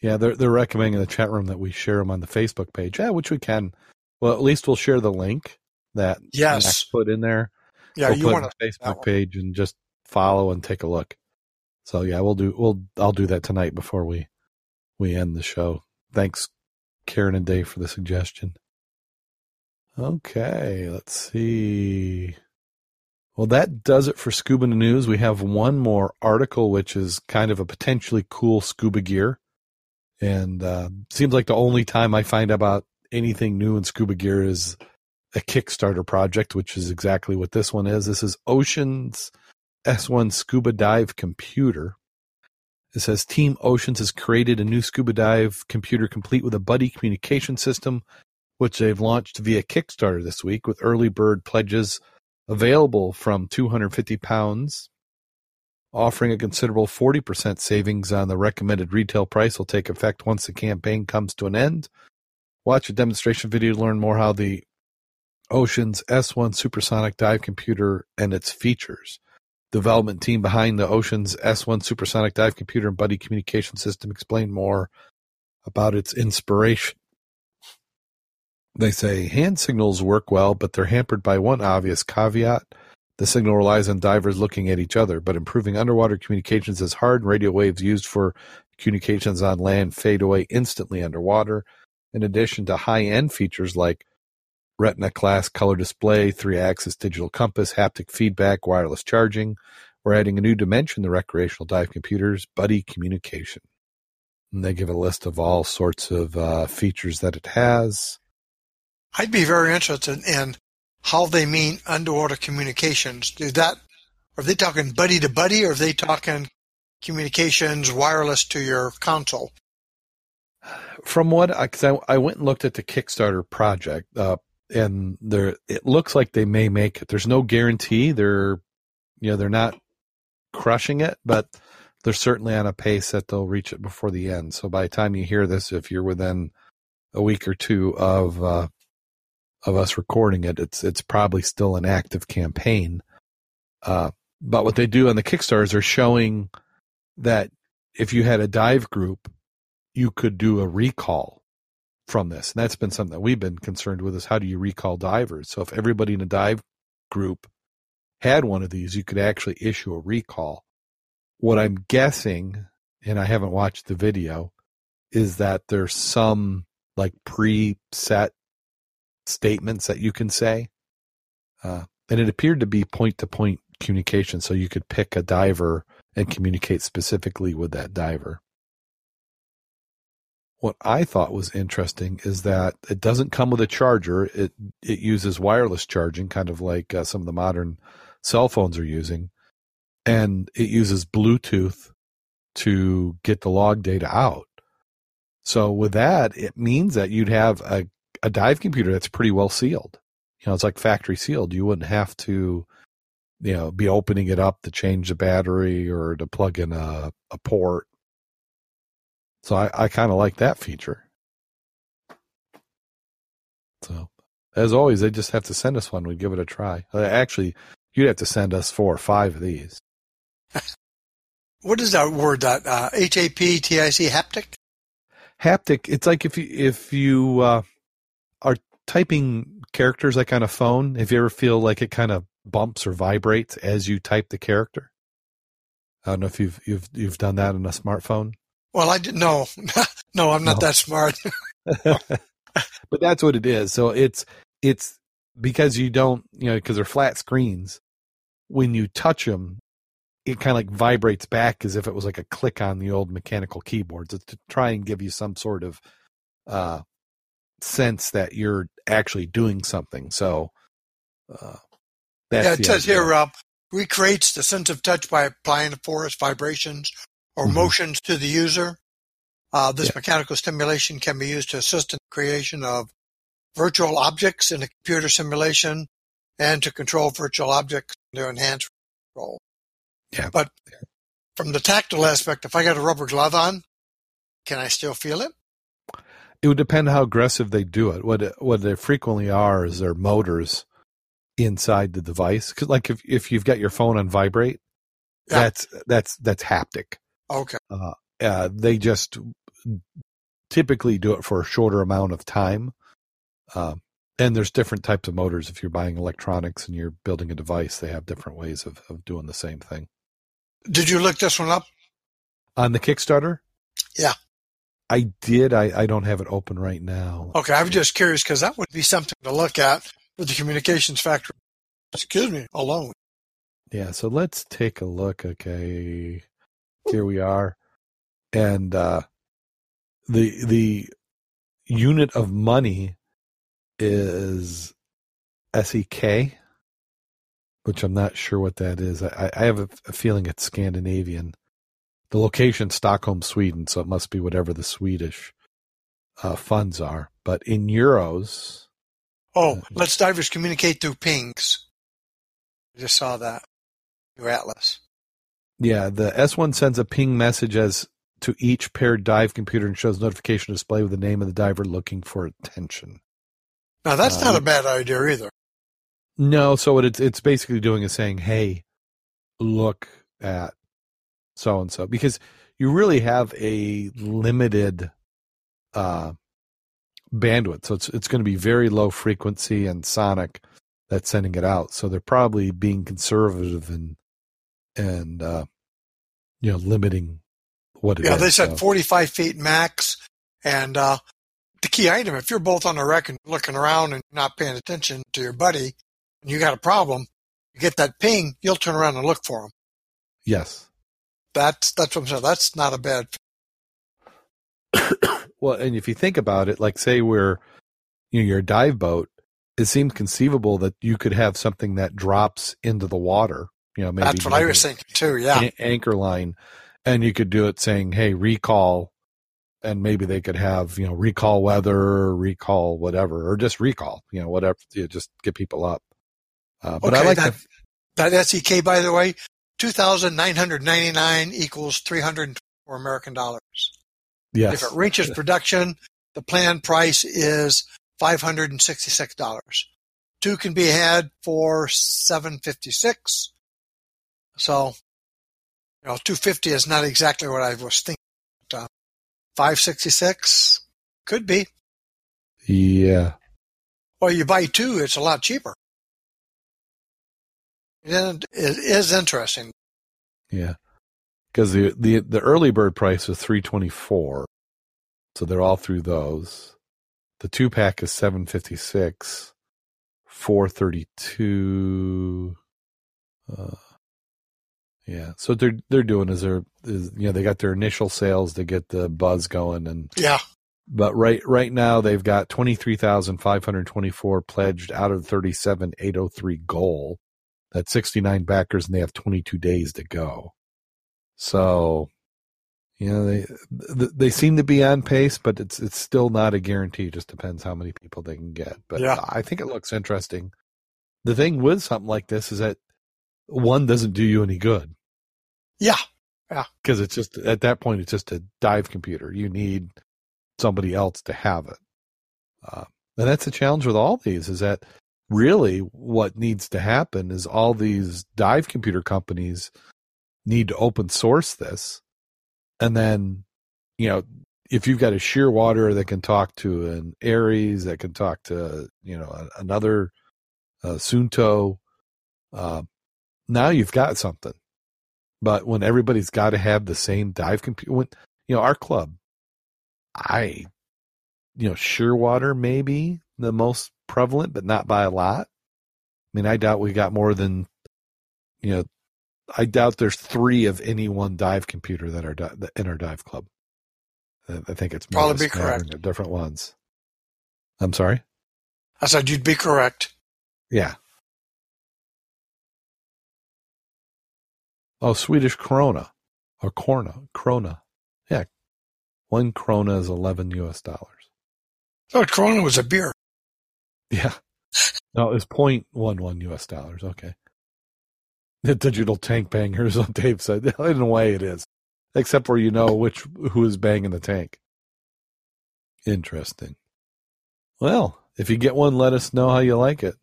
A: Yeah, they're they're recommending in the chat room that we share them on the Facebook page. Yeah, which we can. Well, at least we'll share the link that
B: Yes.
A: Max put in there.
B: Yeah,
A: we'll
B: you want
A: it
B: to.
A: on the Facebook page and just follow and take a look. So yeah, we'll do we'll I'll do that tonight before we we end the show. Thanks, Karen and Dave, for the suggestion. Okay, let's see. Well, that does it for scuba news. We have one more article, which is kind of a potentially cool scuba gear, and uh, seems like the only time I find about anything new in scuba gear is a Kickstarter project, which is exactly what this one is. This is Oceans S1 Scuba Dive Computer. It says Team Oceans has created a new scuba dive computer complete with a buddy communication system, which they've launched via Kickstarter this week with early bird pledges available from 250 pounds, offering a considerable 40% savings on the recommended retail price will take effect once the campaign comes to an end. Watch a demonstration video to learn more how the Oceans S1 supersonic dive computer and its features. Development team behind the Oceans S1 supersonic dive computer and buddy communication system explain more about its inspiration. They say hand signals work well, but they're hampered by one obvious caveat. The signal relies on divers looking at each other, but improving underwater communications is hard. Radio waves used for communications on land fade away instantly underwater. In addition to high end features like Retina class color display, three axis digital compass, haptic feedback, wireless charging. We're adding a new dimension to recreational dive computers, buddy communication. And they give a list of all sorts of uh, features that it has.
B: I'd be very interested in how they mean underwater communications. Do that? Are they talking buddy to buddy, or are they talking communications wireless to your console.
A: From what, because I, I went and looked at the Kickstarter project, uh, and there it looks like they may make it. There's no guarantee. They're, you know, they're not crushing it, but they're certainly on a pace that they'll reach it before the end. So by the time you hear this, if you're within a week or two of uh, of us recording it, it's it's probably still an active campaign. Uh, but what they do on the Kickstarters, they're showing that if you had a dive group, you could do a recall from this. And that's been something that we've been concerned with is how do you recall divers? So if everybody in a dive group had one of these, you could actually issue a recall. What I'm guessing, and I haven't watched the video, is that there's some like preset statements that you can say. Uh, and it appeared to be point to point communication. So you could pick a diver and communicate specifically with that diver. What I thought was interesting is that it doesn't come with a charger. It it uses wireless charging, kind of like uh, some of the modern cell phones are using, and it uses Bluetooth to get the log data out. So with that, it means that you'd have a, a dive computer that's pretty well sealed. You know, it's like factory sealed. You wouldn't have to, you know, be opening it up to change the battery or to plug in a, a port. So I, I kind of like that feature. So as always, they just have to send us one. We'd give it a try. Uh, actually, you'd have to send us four or five of these. *laughs*
B: what is that word? That uh, H A P T I C haptic?
A: Haptic. It's like if you if you uh, are typing characters like on a phone. If you ever feel like it kind of bumps or vibrates as you type the character. I don't know if you've you've you've done that on a smartphone.
B: Well, I didn't. No, *laughs* no, I'm not no. that smart. *laughs* *laughs*
A: but that's what it is. So it's it's because you don't you know because they're flat screens. When you touch them, it kind of like vibrates back as if it was like a click on the old mechanical keyboards to try and give you some sort of uh, sense that you're actually doing something. So, uh,
B: yeah, it says idea. here, Rob, recreates the sense of touch by applying force vibrations or mm-hmm. motions to the user. Uh, this yeah. mechanical stimulation can be used to assist in the creation of virtual objects in a computer simulation and to control virtual objects to enhance control.
A: Yeah.
B: But from the tactile aspect, if I got a rubber glove on, can I still feel it?
A: It would depend how aggressive they do it. What what they frequently are is their motors inside the device. Cause like if if you've got your phone on vibrate, yeah. that's that's that's haptic.
B: Okay.
A: Uh, uh, they just typically do it for a shorter amount of time. Uh, and there's different types of motors. If you're buying electronics and you're building a device, they have different ways of, of doing the same thing.
B: Did you look this one up?
A: On the Kickstarter?
B: Yeah.
A: I did. I, I don't have it open right now.
B: Okay, I'm just curious because that would be something to look at for the communications factory. Excuse me, alone.
A: Yeah, so let's take a look. Okay, here we are, and uh, the the unit of money is SEK, which I'm not sure what that is. I, I have a, a feeling it's Scandinavian. The location Stockholm, Sweden, so it must be whatever the Swedish uh, funds are. But in euros.
B: Oh, uh, let's divers communicate through pings. I just saw that. Your Atlas.
A: Yeah, the S1 sends a ping message as to each paired dive computer and shows notification display with the name of the diver looking for attention.
B: Now that's uh, not a bad idea either.
A: No, so what it's it's basically doing is saying, "Hey, look at so and so," because you really have a limited uh, bandwidth, so it's it's going to be very low frequency and sonic that's sending it out. So they're probably being conservative and and uh, you know limiting what it
B: yeah,
A: is,
B: they said so. 45 feet max, and uh, the key item, if you're both on the wreck and looking around and not paying attention to your buddy, and you got a problem, you get that ping, you'll turn around and look for him.
A: Yes.
B: That's that's what I'm saying. That's not a bad. *coughs*
A: well, and if you think about it, like say we're, you know, your dive boat, it seems conceivable that you could have something that drops into the water. You know, maybe
B: that's what I was thinking too. Yeah,
A: anchor line, and you could do it saying, "Hey, recall," and maybe they could have you know recall weather, recall whatever, or just recall, you know, whatever, you know, just get people up. Uh, but I like
B: that,
A: the,
B: that SEK, by the way, 2,999 equals 304 American dollars.
A: yes,
B: If it reaches production, the planned price is $566. Two can be had for 756. So, you know, 250 is not exactly what I was thinking. But, uh, 566 could be.
A: yeah,
B: Well, you buy two, it's a lot cheaper. It is interesting.
A: yeah, because the the the early bird price was three twenty four, so they're all through those. The two pack is seven fifty six, four thirty two. Uh, yeah, so they're they're doing is they're is, you know they got their initial sales to get the buzz going and
B: Yeah.
A: but right right now they've got 23,524 pledged out of 37,803 goal. That's 69 backers and they have 22 days to go. So, you know, they they seem to be on pace, but it's it's still not a guarantee. It just depends how many people they can get. But
B: Yeah.
A: I think it looks interesting. The thing with something like this is that one doesn't do you any good
B: Yeah. Yeah.
A: Because it's just at that point it's just a dive computer. You need somebody else to have it, uh, and that's the challenge with all these. Is that really what needs to happen? Is all these dive computer companies need to open source this, and then you know if you've got a Shearwater that can talk to an Aeris that can talk to you know another uh, Suunto, uh, now you've got something. But when everybody's got to have the same dive computer, when you know our club, I, you know, Shearwater maybe the most prevalent, but not by a lot. I mean, I doubt we got more than, you know, I doubt there's three of any one dive computer that are di- in our dive club. I think it's
B: Probably be correct.
A: different ones. I'm sorry.
B: I said you'd be correct.
A: Yeah. Oh, Swedish krona or krona, krona. Yeah. One krona is 11 US dollars.
B: I thought krona was a beer.
A: Yeah. No, it's 0.11 US dollars. Okay. The digital tank bangers, on Dave said. *laughs* In a way, it is, except for you know which who is banging the tank. Interesting. Well, if you get one, let us know how you like it.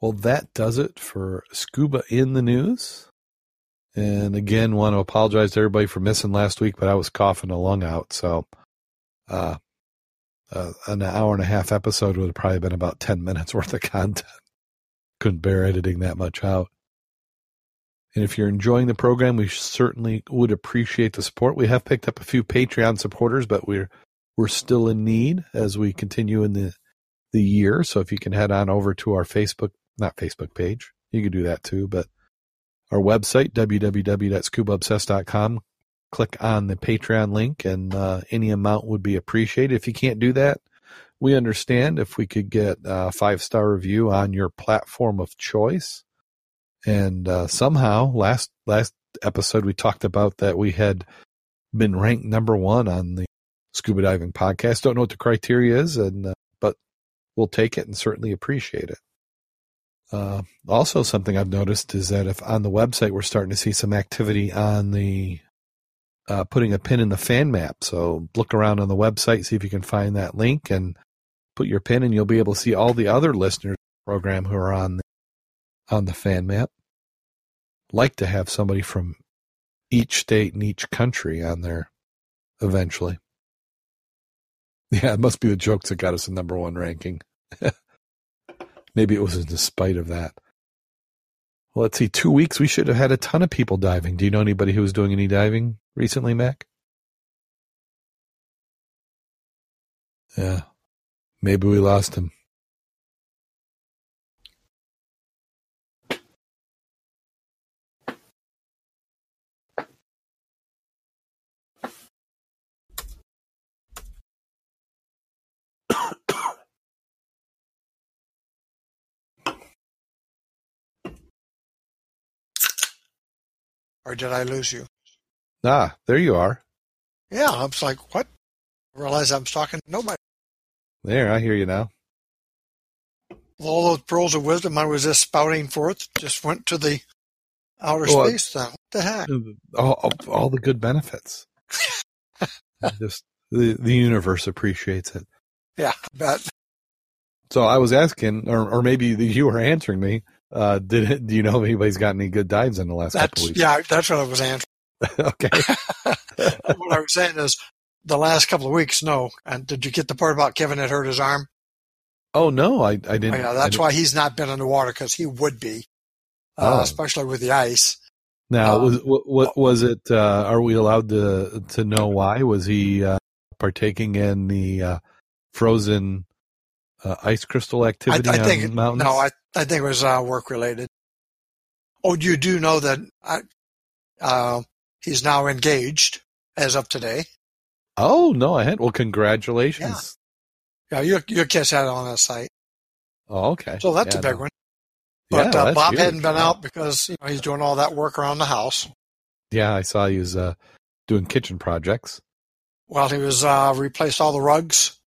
A: Well, that does it for Scuba in the News. And again, want to apologize to everybody for missing last week, but I was coughing a lung out. So, uh, uh, an hour and a half episode would have probably been about 10 minutes *laughs* worth of content. Couldn't bear editing that much out. And if you're enjoying the program, we certainly would appreciate the support. We have picked up a few Patreon supporters, but we're we're still in need as we continue in the the year. So if you can head on over to our Facebook, not Facebook page, you can do that too, but our website, www.scubaobsessed.com, click on the Patreon link and uh, any amount would be appreciated. If you can't do that, we understand if we could get a five star review on your platform of choice. And uh, somehow last last episode we talked about that we had been ranked number one on the scuba diving podcast. Don't know what the criteria is, and uh, but we'll take it and certainly appreciate it. Uh, also, something I've noticed is that if on the website we're starting to see some activity on the uh, putting a pin in the fan map. So look around on the website, see if you can find that link, and put your pin, and you'll be able to see all the other listeners the program who are on the, on the fan map. Like to have somebody from each state and each country on there eventually. *laughs* Yeah, it must be the jokes that got us a number one ranking. *laughs* Maybe it was in spite of that. Well, let's see. Two weeks, we should have had a ton of people diving. Do you know anybody who was doing any diving recently, Mac? Yeah. Maybe we lost him.
B: Or did I lose you?
A: Ah, there you are.
B: Yeah, I was like, what? I realized I was talking to nobody.
A: There, I hear you now.
B: All those pearls of wisdom I was just spouting forth just went to the outer
A: Well,
B: space then. What the heck?
A: All, all, all the good benefits. *laughs* Just the the universe appreciates it.
B: Yeah, I bet.
A: So I was asking, or or maybe you were answering me. Uh, did it, do you know if anybody's got any good dives in the last couple
B: That's
A: weeks?
B: yeah, that's what I was answering. *laughs*
A: okay. *laughs*
B: what I was saying is the last couple of weeks, no. And did you get the part about Kevin had hurt his arm?
A: Oh no, I I didn't.
B: Oh, yeah, that's
A: didn't-
B: why he's not been in the water because he would be, uh,
A: Oh.
B: especially with the ice.
A: Now,
B: Uh,
A: was what, what was it? Uh, are we allowed to to know why? Was he uh, partaking in the uh, frozen uh, ice crystal activity
B: I
A: on
B: think
A: mountains?
B: no, I I think it was uh, work related. Oh, you do know that I, uh, he's now engaged as of today.
A: oh no, I had. Well, congratulations.
B: Yeah, you you catch that on the site.
A: Oh, okay.
B: So that's
A: Yeah,
B: a big
A: no.
B: one.
A: Yeah,
B: But uh, Bob
A: huge.
B: hadn't been out because you know, he's doing all that work around the house.
A: Yeah, I saw he was uh, doing kitchen projects.
B: Well, he was uh, replaced all the rugs,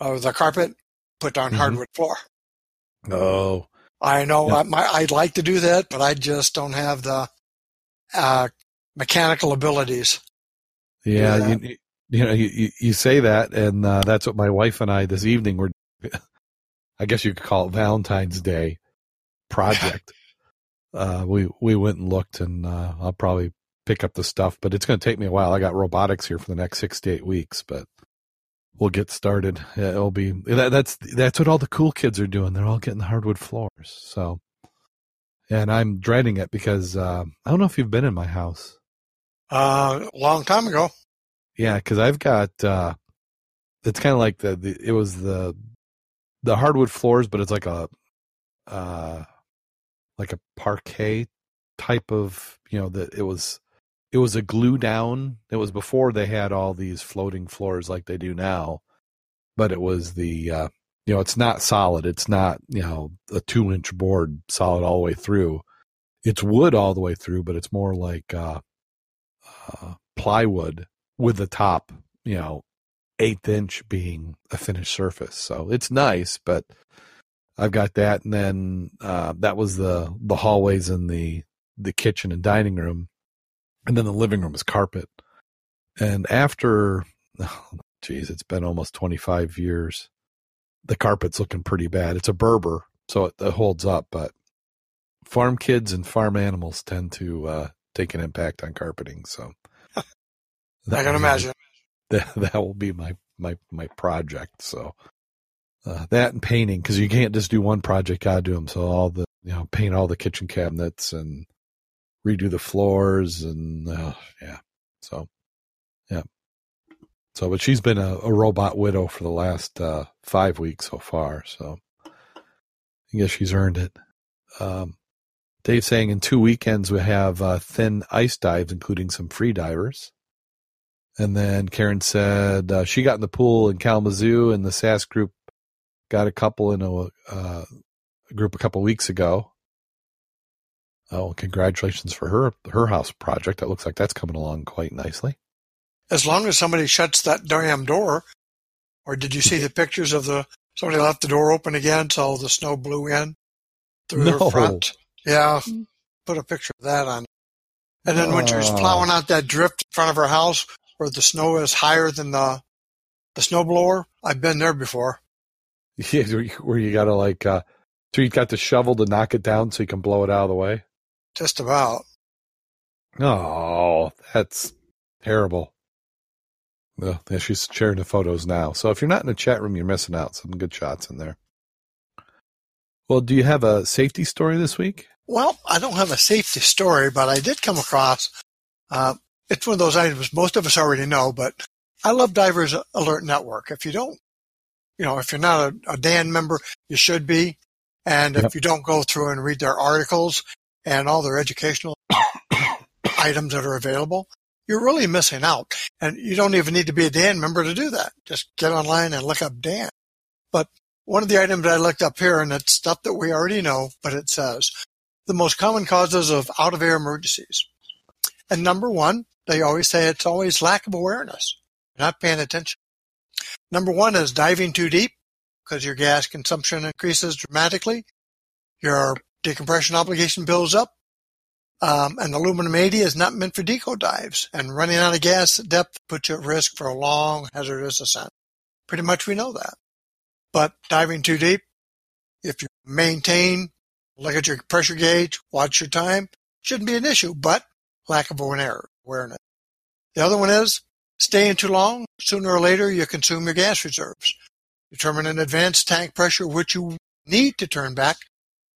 B: uh, the carpet, put down
A: Mhm.
B: hardwood floor.
A: Oh,
B: I know
A: Yeah.
B: I, my, I'd like to do that, but I just don't have the uh, mechanical abilities.
A: yeah. You, you know, you, you- you say that, and uh, that's what my wife and I this evening were. *laughs* I guess you could call it Valentine's Day project. *laughs* uh, we we went and looked, and uh, I'll probably pick up the stuff, but it's going to take me a while. I got robotics here for the next six to eight weeks, but we'll get started. It'll be that, that's that's what all the cool kids are doing. They're all getting hardwood floors. So, and I'm dreading it because uh, I don't know if you've been in my house.
B: Uh, a long time ago.
A: Yeah, because I've got. uh It's kind of like the, the it was the the hardwood floors, but it's like a uh like a parquet type of you know that it was it was a glue down. It was before they had all these floating floors like they do now, but it was the uh you know it's not solid. It's not you know a two inch board solid all the way through. It's wood all the way through, but it's more like uh, uh plywood with the top you know eighth inch being a finished surface. So it's nice, but I've got that, and then uh, that was the the hallways and the the kitchen and dining room, and then the living room is carpet. And after, *laughs* oh, geez, it's been almost twenty five years. The carpet's looking pretty bad. It's a Berber, so it, it holds up, but farm kids and farm animals tend to uh, take an impact on carpeting. So *laughs*
B: I can imagine. *laughs*
A: that that will be my my my project. So uh, that and painting because you can't just do one project. Gotta do them. So all the you know paint all the kitchen cabinets and redo the floors and uh, yeah. So yeah. So but she's been a, a robot widow for the last uh, five weeks so far. So I guess she's earned it. Um, Dave saying in two weekends we have uh, thin ice dives, including some free divers. And then Karen said uh, she got in the pool in Kalamazoo, and the SAS group got a couple in a, uh, a group a couple weeks ago. Oh, congratulations for her her house project. That looks like that's coming along quite nicely.
B: As long as somebody shuts that damn door, or did you see the pictures of the somebody left the door open again so the snow blew in through
A: No.
B: the front? Yeah, put a picture of that on. And then when she was
A: Oh.
B: plowing out that drift in front of her house where the snow is higher than the the snow blower, I've been there before. *laughs*
A: Yeah, where you- where you got to like, uh, so you got the shovel to knock it down so you can blow it out of the way.
B: Just about.
A: Oh, that's terrible. Well, yeah, she's sharing the photos now. So if you're not in the chat room, you're missing out. Some good shots in there. Well, do you have a safety story this week?
B: Well, I don't have a safety story, but I did come across. Uh, it's one of those items most of us already know, but I love Divers Alert Network. If you don't, you know, if you're not a, a DAN member, you should be. And
A: Yep.
B: if you don't go through and read their articles and all their educational *coughs* items that are available, you're really missing out. And you don't even need to be a DAN member to do that. Just get online and look up DAN. But one of the items I looked up here, and it's stuff that we already know, but it says the most common causes of out of air emergencies. And number one, they always say it's always lack of awareness. Not paying attention. Number one is diving too deep because your gas consumption increases dramatically. Your decompression obligation builds up. Um, and aluminum 80 is not meant for deco dives, and running out of gas at depth puts you at risk for a long, hazardous ascent. Pretty much we know that. But diving too deep, if you maintain, look at your pressure gauge, watch your time, shouldn't be an issue, but lack of awareness. The other one is staying too long, sooner or later you consume your gas reserves. Determine in advance tank pressure which you need to turn back,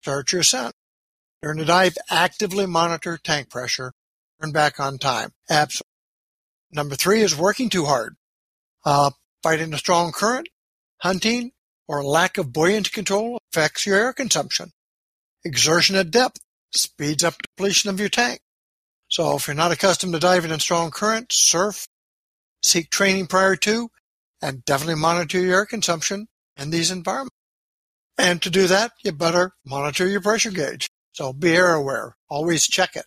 B: start your ascent. During the dive, actively monitor tank pressure. Turn back on time. Absolutely. Number three is working too hard. Uh, fighting a strong current, hunting, or lack of buoyancy control affects your air consumption. Exertion at depth speeds up depletion of your tank. So if you're not accustomed to diving in strong currents, surf, seek training prior to, and definitely monitor your air consumption in these environments. And to do that, you better monitor your pressure gauge. So be air aware. Always check it.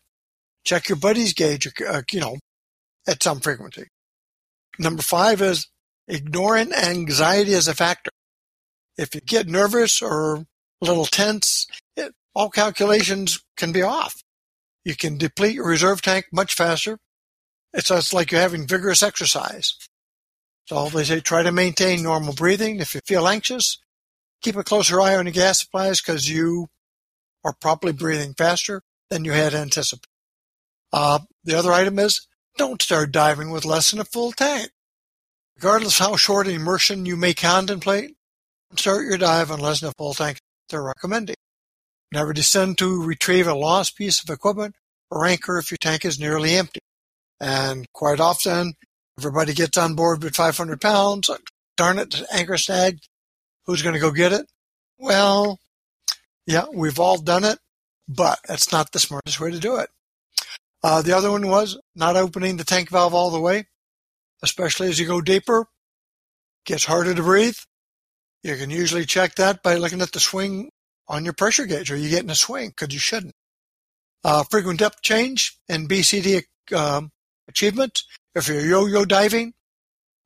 B: Check your buddy's gauge, uh, you know, at some frequency. Number five is ignoring anxiety as a factor. If you get nervous or a little tense, it, all calculations can be off. You can deplete your reserve tank much faster. It's, it's like you're having vigorous exercise. So they say try to maintain normal breathing. If you feel anxious, keep a closer eye on your gas supplies because you are probably breathing faster than you had anticipated. Uh, the other item is don't start diving with less than a full tank. Regardless how short an immersion you may contemplate, start your dive on less than a full tank they're recommending. Never descend to retrieve a lost piece of equipment or anchor if your tank is nearly empty. And quite often, everybody gets on board with 500 pounds. Darn it, anchor snag. Who's going to go get it? Well, yeah, we've all done it, but that's not the smartest way to do it. Uh, the other one was not opening the tank valve all the way, especially as you go deeper. Gets harder to breathe. You can usually check that by looking at the swing on your pressure gauge. Are you getting a swing? Because you shouldn't. Uh, frequent depth change and BCD um, achievement. If you're yo-yo diving,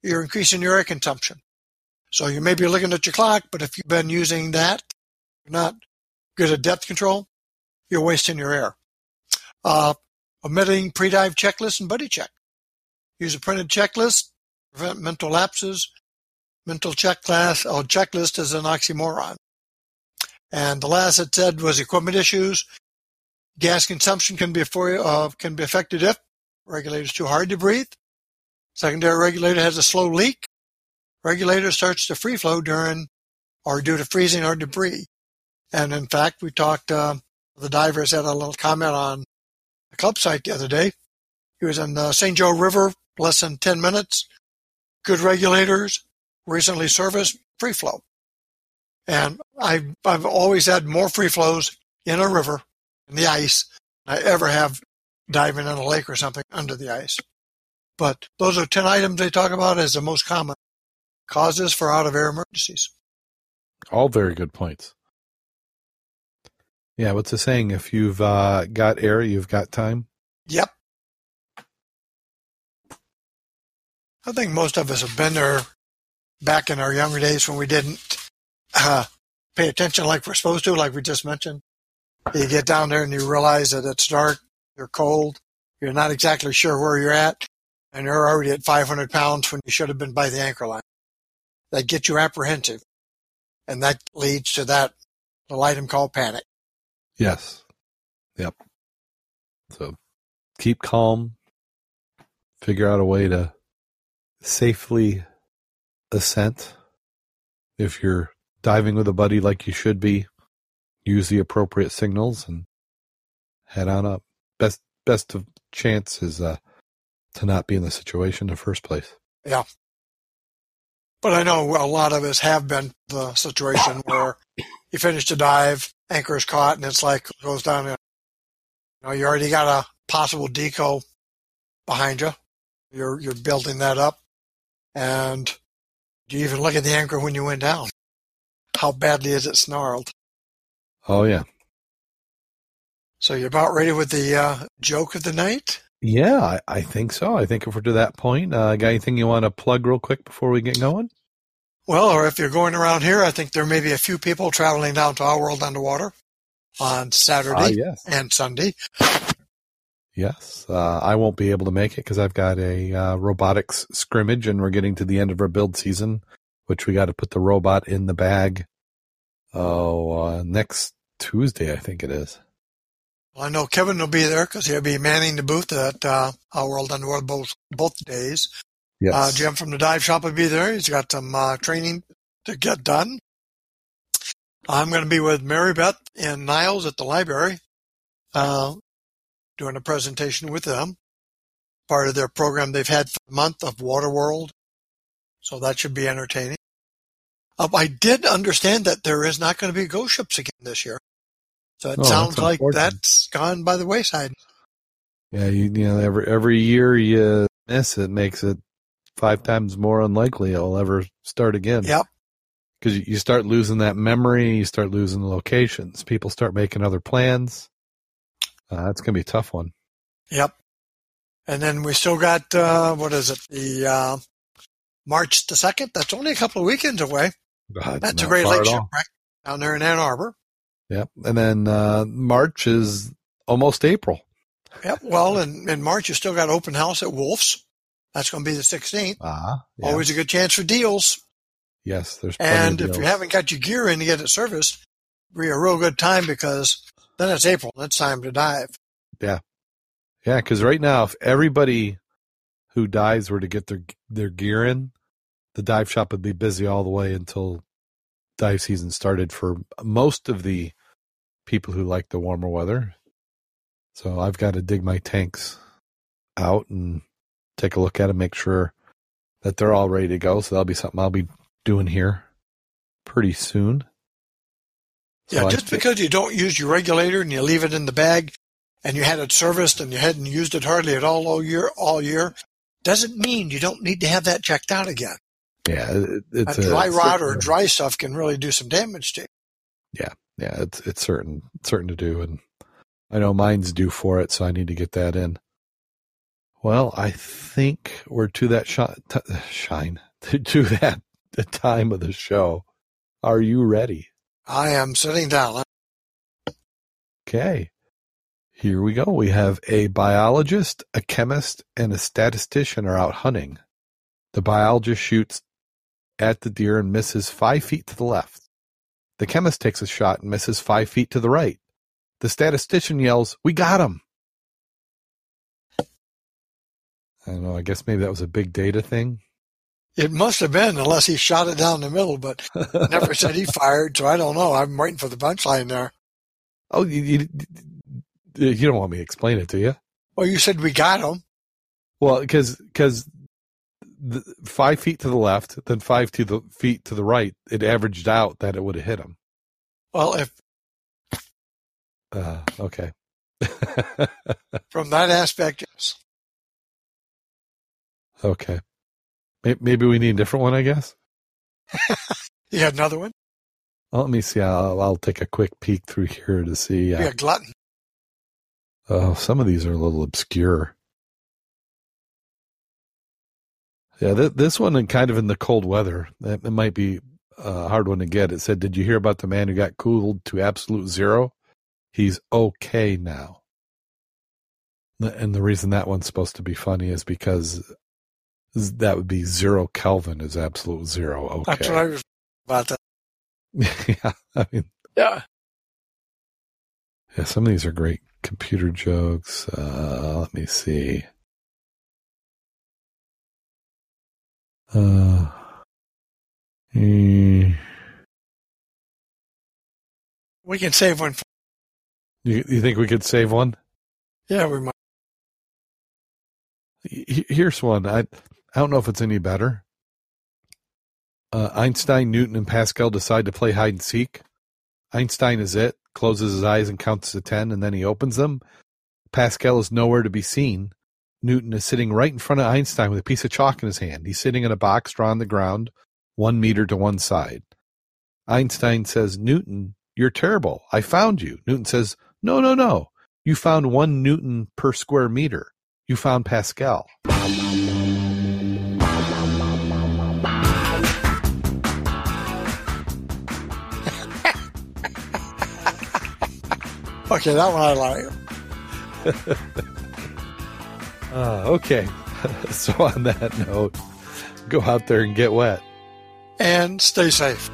B: you're increasing your air consumption. So you may be looking at your clock, but if you've been using that, you're not good at depth control, you're wasting your air. Uh, omitting pre-dive checklist and buddy check. Use a printed checklist, prevent mental lapses. Mental checklist, oh, checklist is an oxymoron. And the last it said was equipment issues. Gas consumption can be, for, uh, can be affected if regulator is too hard to breathe. Secondary regulator has a slow leak. Regulator starts to free flow during or due to freezing or debris. And in fact, we talked, uh, the divers had a little comment on the club site the other day. He was in the St. Joe River, less than 10 minutes, good regulators, recently serviced, free flow. And I've, I've always had more free flows in a river, in the ice, than I ever have diving in a lake or something under the ice. But those are 10 items they talk about as the most common causes for out of air emergencies.
A: All very good points. Yeah, what's the saying? If you've uh, got air, you've got time.
B: Yep. I think most of us have been there back in our younger days when we didn't uh, pay attention like we're supposed to, like we just mentioned. You get down there and you realize that it's dark, you're cold, you're not exactly sure where you're at, and you're already at 500 pounds when you should have been by the anchor line. That get you apprehensive, and that leads to that little item called panic.
A: Yes. Yep. So keep calm, figure out a way to safely ascent. If you're diving with a buddy like you should be, use the appropriate signals and head on up. Best best of chance is uh, to not be in the situation in the first place.
B: Yeah. But I know a lot of us have been the situation where you finish the dive, anchor is caught, and it's like goes down. You know, you already got a possible deco behind you. You're you're building that up, and do you even look at the anchor when you went down? How badly is it snarled?
A: Oh yeah.
B: So you're about ready with the uh, joke of the night.
A: Yeah, I, I think so. I think if we're to that point, uh, got anything you want to plug real quick before we get going?
B: Well, or if you're going around here, I think there may be a few people traveling down to Our World Underwater on Saturday
A: Ah, yes.
B: and Sunday.
A: Yes, uh, I won't be able to make it because I've got a uh, robotics scrimmage, and we're getting to the end of our build season, which we got to put the robot in the bag. Oh, uh, next Tuesday, I think it is.
B: Well, I know Kevin will be there because he'll be manning the booth at uh, Our World Underwater both, both days.
A: Yes,
B: Uh, Jim from the dive shop will be there. He's got some uh, training to get done. I'm going to be with Mary Beth and Niles at the library, uh, doing a presentation with them. Part of their program they've had for the month of Waterworld. So that should be entertaining. Uh, I did understand that there is not going to be ghost ships again this year. So it
A: Oh,
B: sounds
A: that's
B: like that's gone by the wayside.
A: yeah, you, you know, every every year you miss it makes it five times more unlikely it'll ever start again.
B: Yep.
A: because you start losing that memory, you start losing the locations, people start making other plans. Uh, that's gonna be a tough one.
B: Yep. And then we still got, uh, what is it? The, uh, March the 2nd. That's only a couple of weekends away.
A: God,
B: That's a Great Lake shipwreck down there in Ann Arbor.
A: Yep. And then uh, March is almost April.
B: Yep. Well, in, in March, you still got open house at Wolf's. That's going to be the 16th.
A: Ah, yeah.
B: Always a good chance for deals.
A: yes. There's plenty
B: And if you haven't got your gear in to get it serviced, be a real good time because then it's April. and It's time to dive.
A: Yeah. yeah, because right now, if everybody who dives were to get their their gear in, the dive shop would be busy all the way until dive season started for most of the people who like the warmer weather. So I've got to dig my tanks out and take a look at them, make sure that they're all ready to go. So that'll be something I'll be doing here pretty soon. So
B: Yeah, just
A: thi-
B: because you don't use your regulator and you leave it in the bag and you had it serviced and you hadn't used it hardly at all all year, all year, doesn't mean you don't need to have that checked out again.
A: yeah,
B: a dry
A: it's
B: rot or dry stuff can really do some damage to you.
A: yeah, it's it's certain certain to do, and I know mine's due for it, so I need to get that in. Well, I think we're to that shi- t- *sighs* shine *laughs* to that the time of the show. Are you ready?
B: I am sitting down.
A: Okay. Here we go. We have a biologist, a chemist, and a statistician are out hunting. The biologist shoots at the deer and misses five feet to the left. The chemist takes a shot and misses five feet to the right. The statistician yells, We got him! I don't know. I guess maybe that was a big data thing.
B: It must have been, unless he shot it down the middle, but never said he fired, so I don't know. I'm waiting for the punchline there.
A: oh, you, you, you don't want me to explain it, do you?
B: Well, you said we got him.
A: Well, because because the five feet to the left, then five to the feet to the right, it averaged out that it would have hit him.
B: Well, if
A: Uh, okay. *laughs*
B: from that aspect, yes.
A: okay. Maybe we need a different one, I guess. *laughs*
B: You had another one?
A: Well, let me see. I'll, I'll take a quick peek through here to see. Uh,
B: a glutton.
A: oh, some of these are a little obscure. Yeah, th- this one and kind of in the cold weather. That it might be a hard one to get. It said, "Did you hear about the man who got cooled to absolute zero? He's okay now." And the reason that one's supposed to be funny is because that would be zero Kelvin is absolute zero. Okay.
B: That's what I was about that. *laughs*
A: yeah, I mean,
B: Yeah.
A: yeah, some of these are great computer jokes. Uh, let me see. Uh, eh,
B: We can save one.
A: You, you think we could save one?
B: yeah, we might.
A: Here's one. I I don't know if it's any better. Uh, Einstein, Newton, and Pascal decide to play hide and seek. Einstein is it, closes his eyes and counts to ten, and then he opens them. Pascal is nowhere to be seen. Newton is sitting right in front of Einstein with a piece of chalk in his hand. He's sitting in a box drawn on the ground, one meter to one side. Einstein says, Newton, you're terrible. I found you. Newton says, No, no, no. You found one Newton per square meter. You found Pascal. *laughs*
B: Okay, that one I like. *laughs*
A: Uh, okay. *laughs* so on that note, go out there and get wet.
B: And stay safe.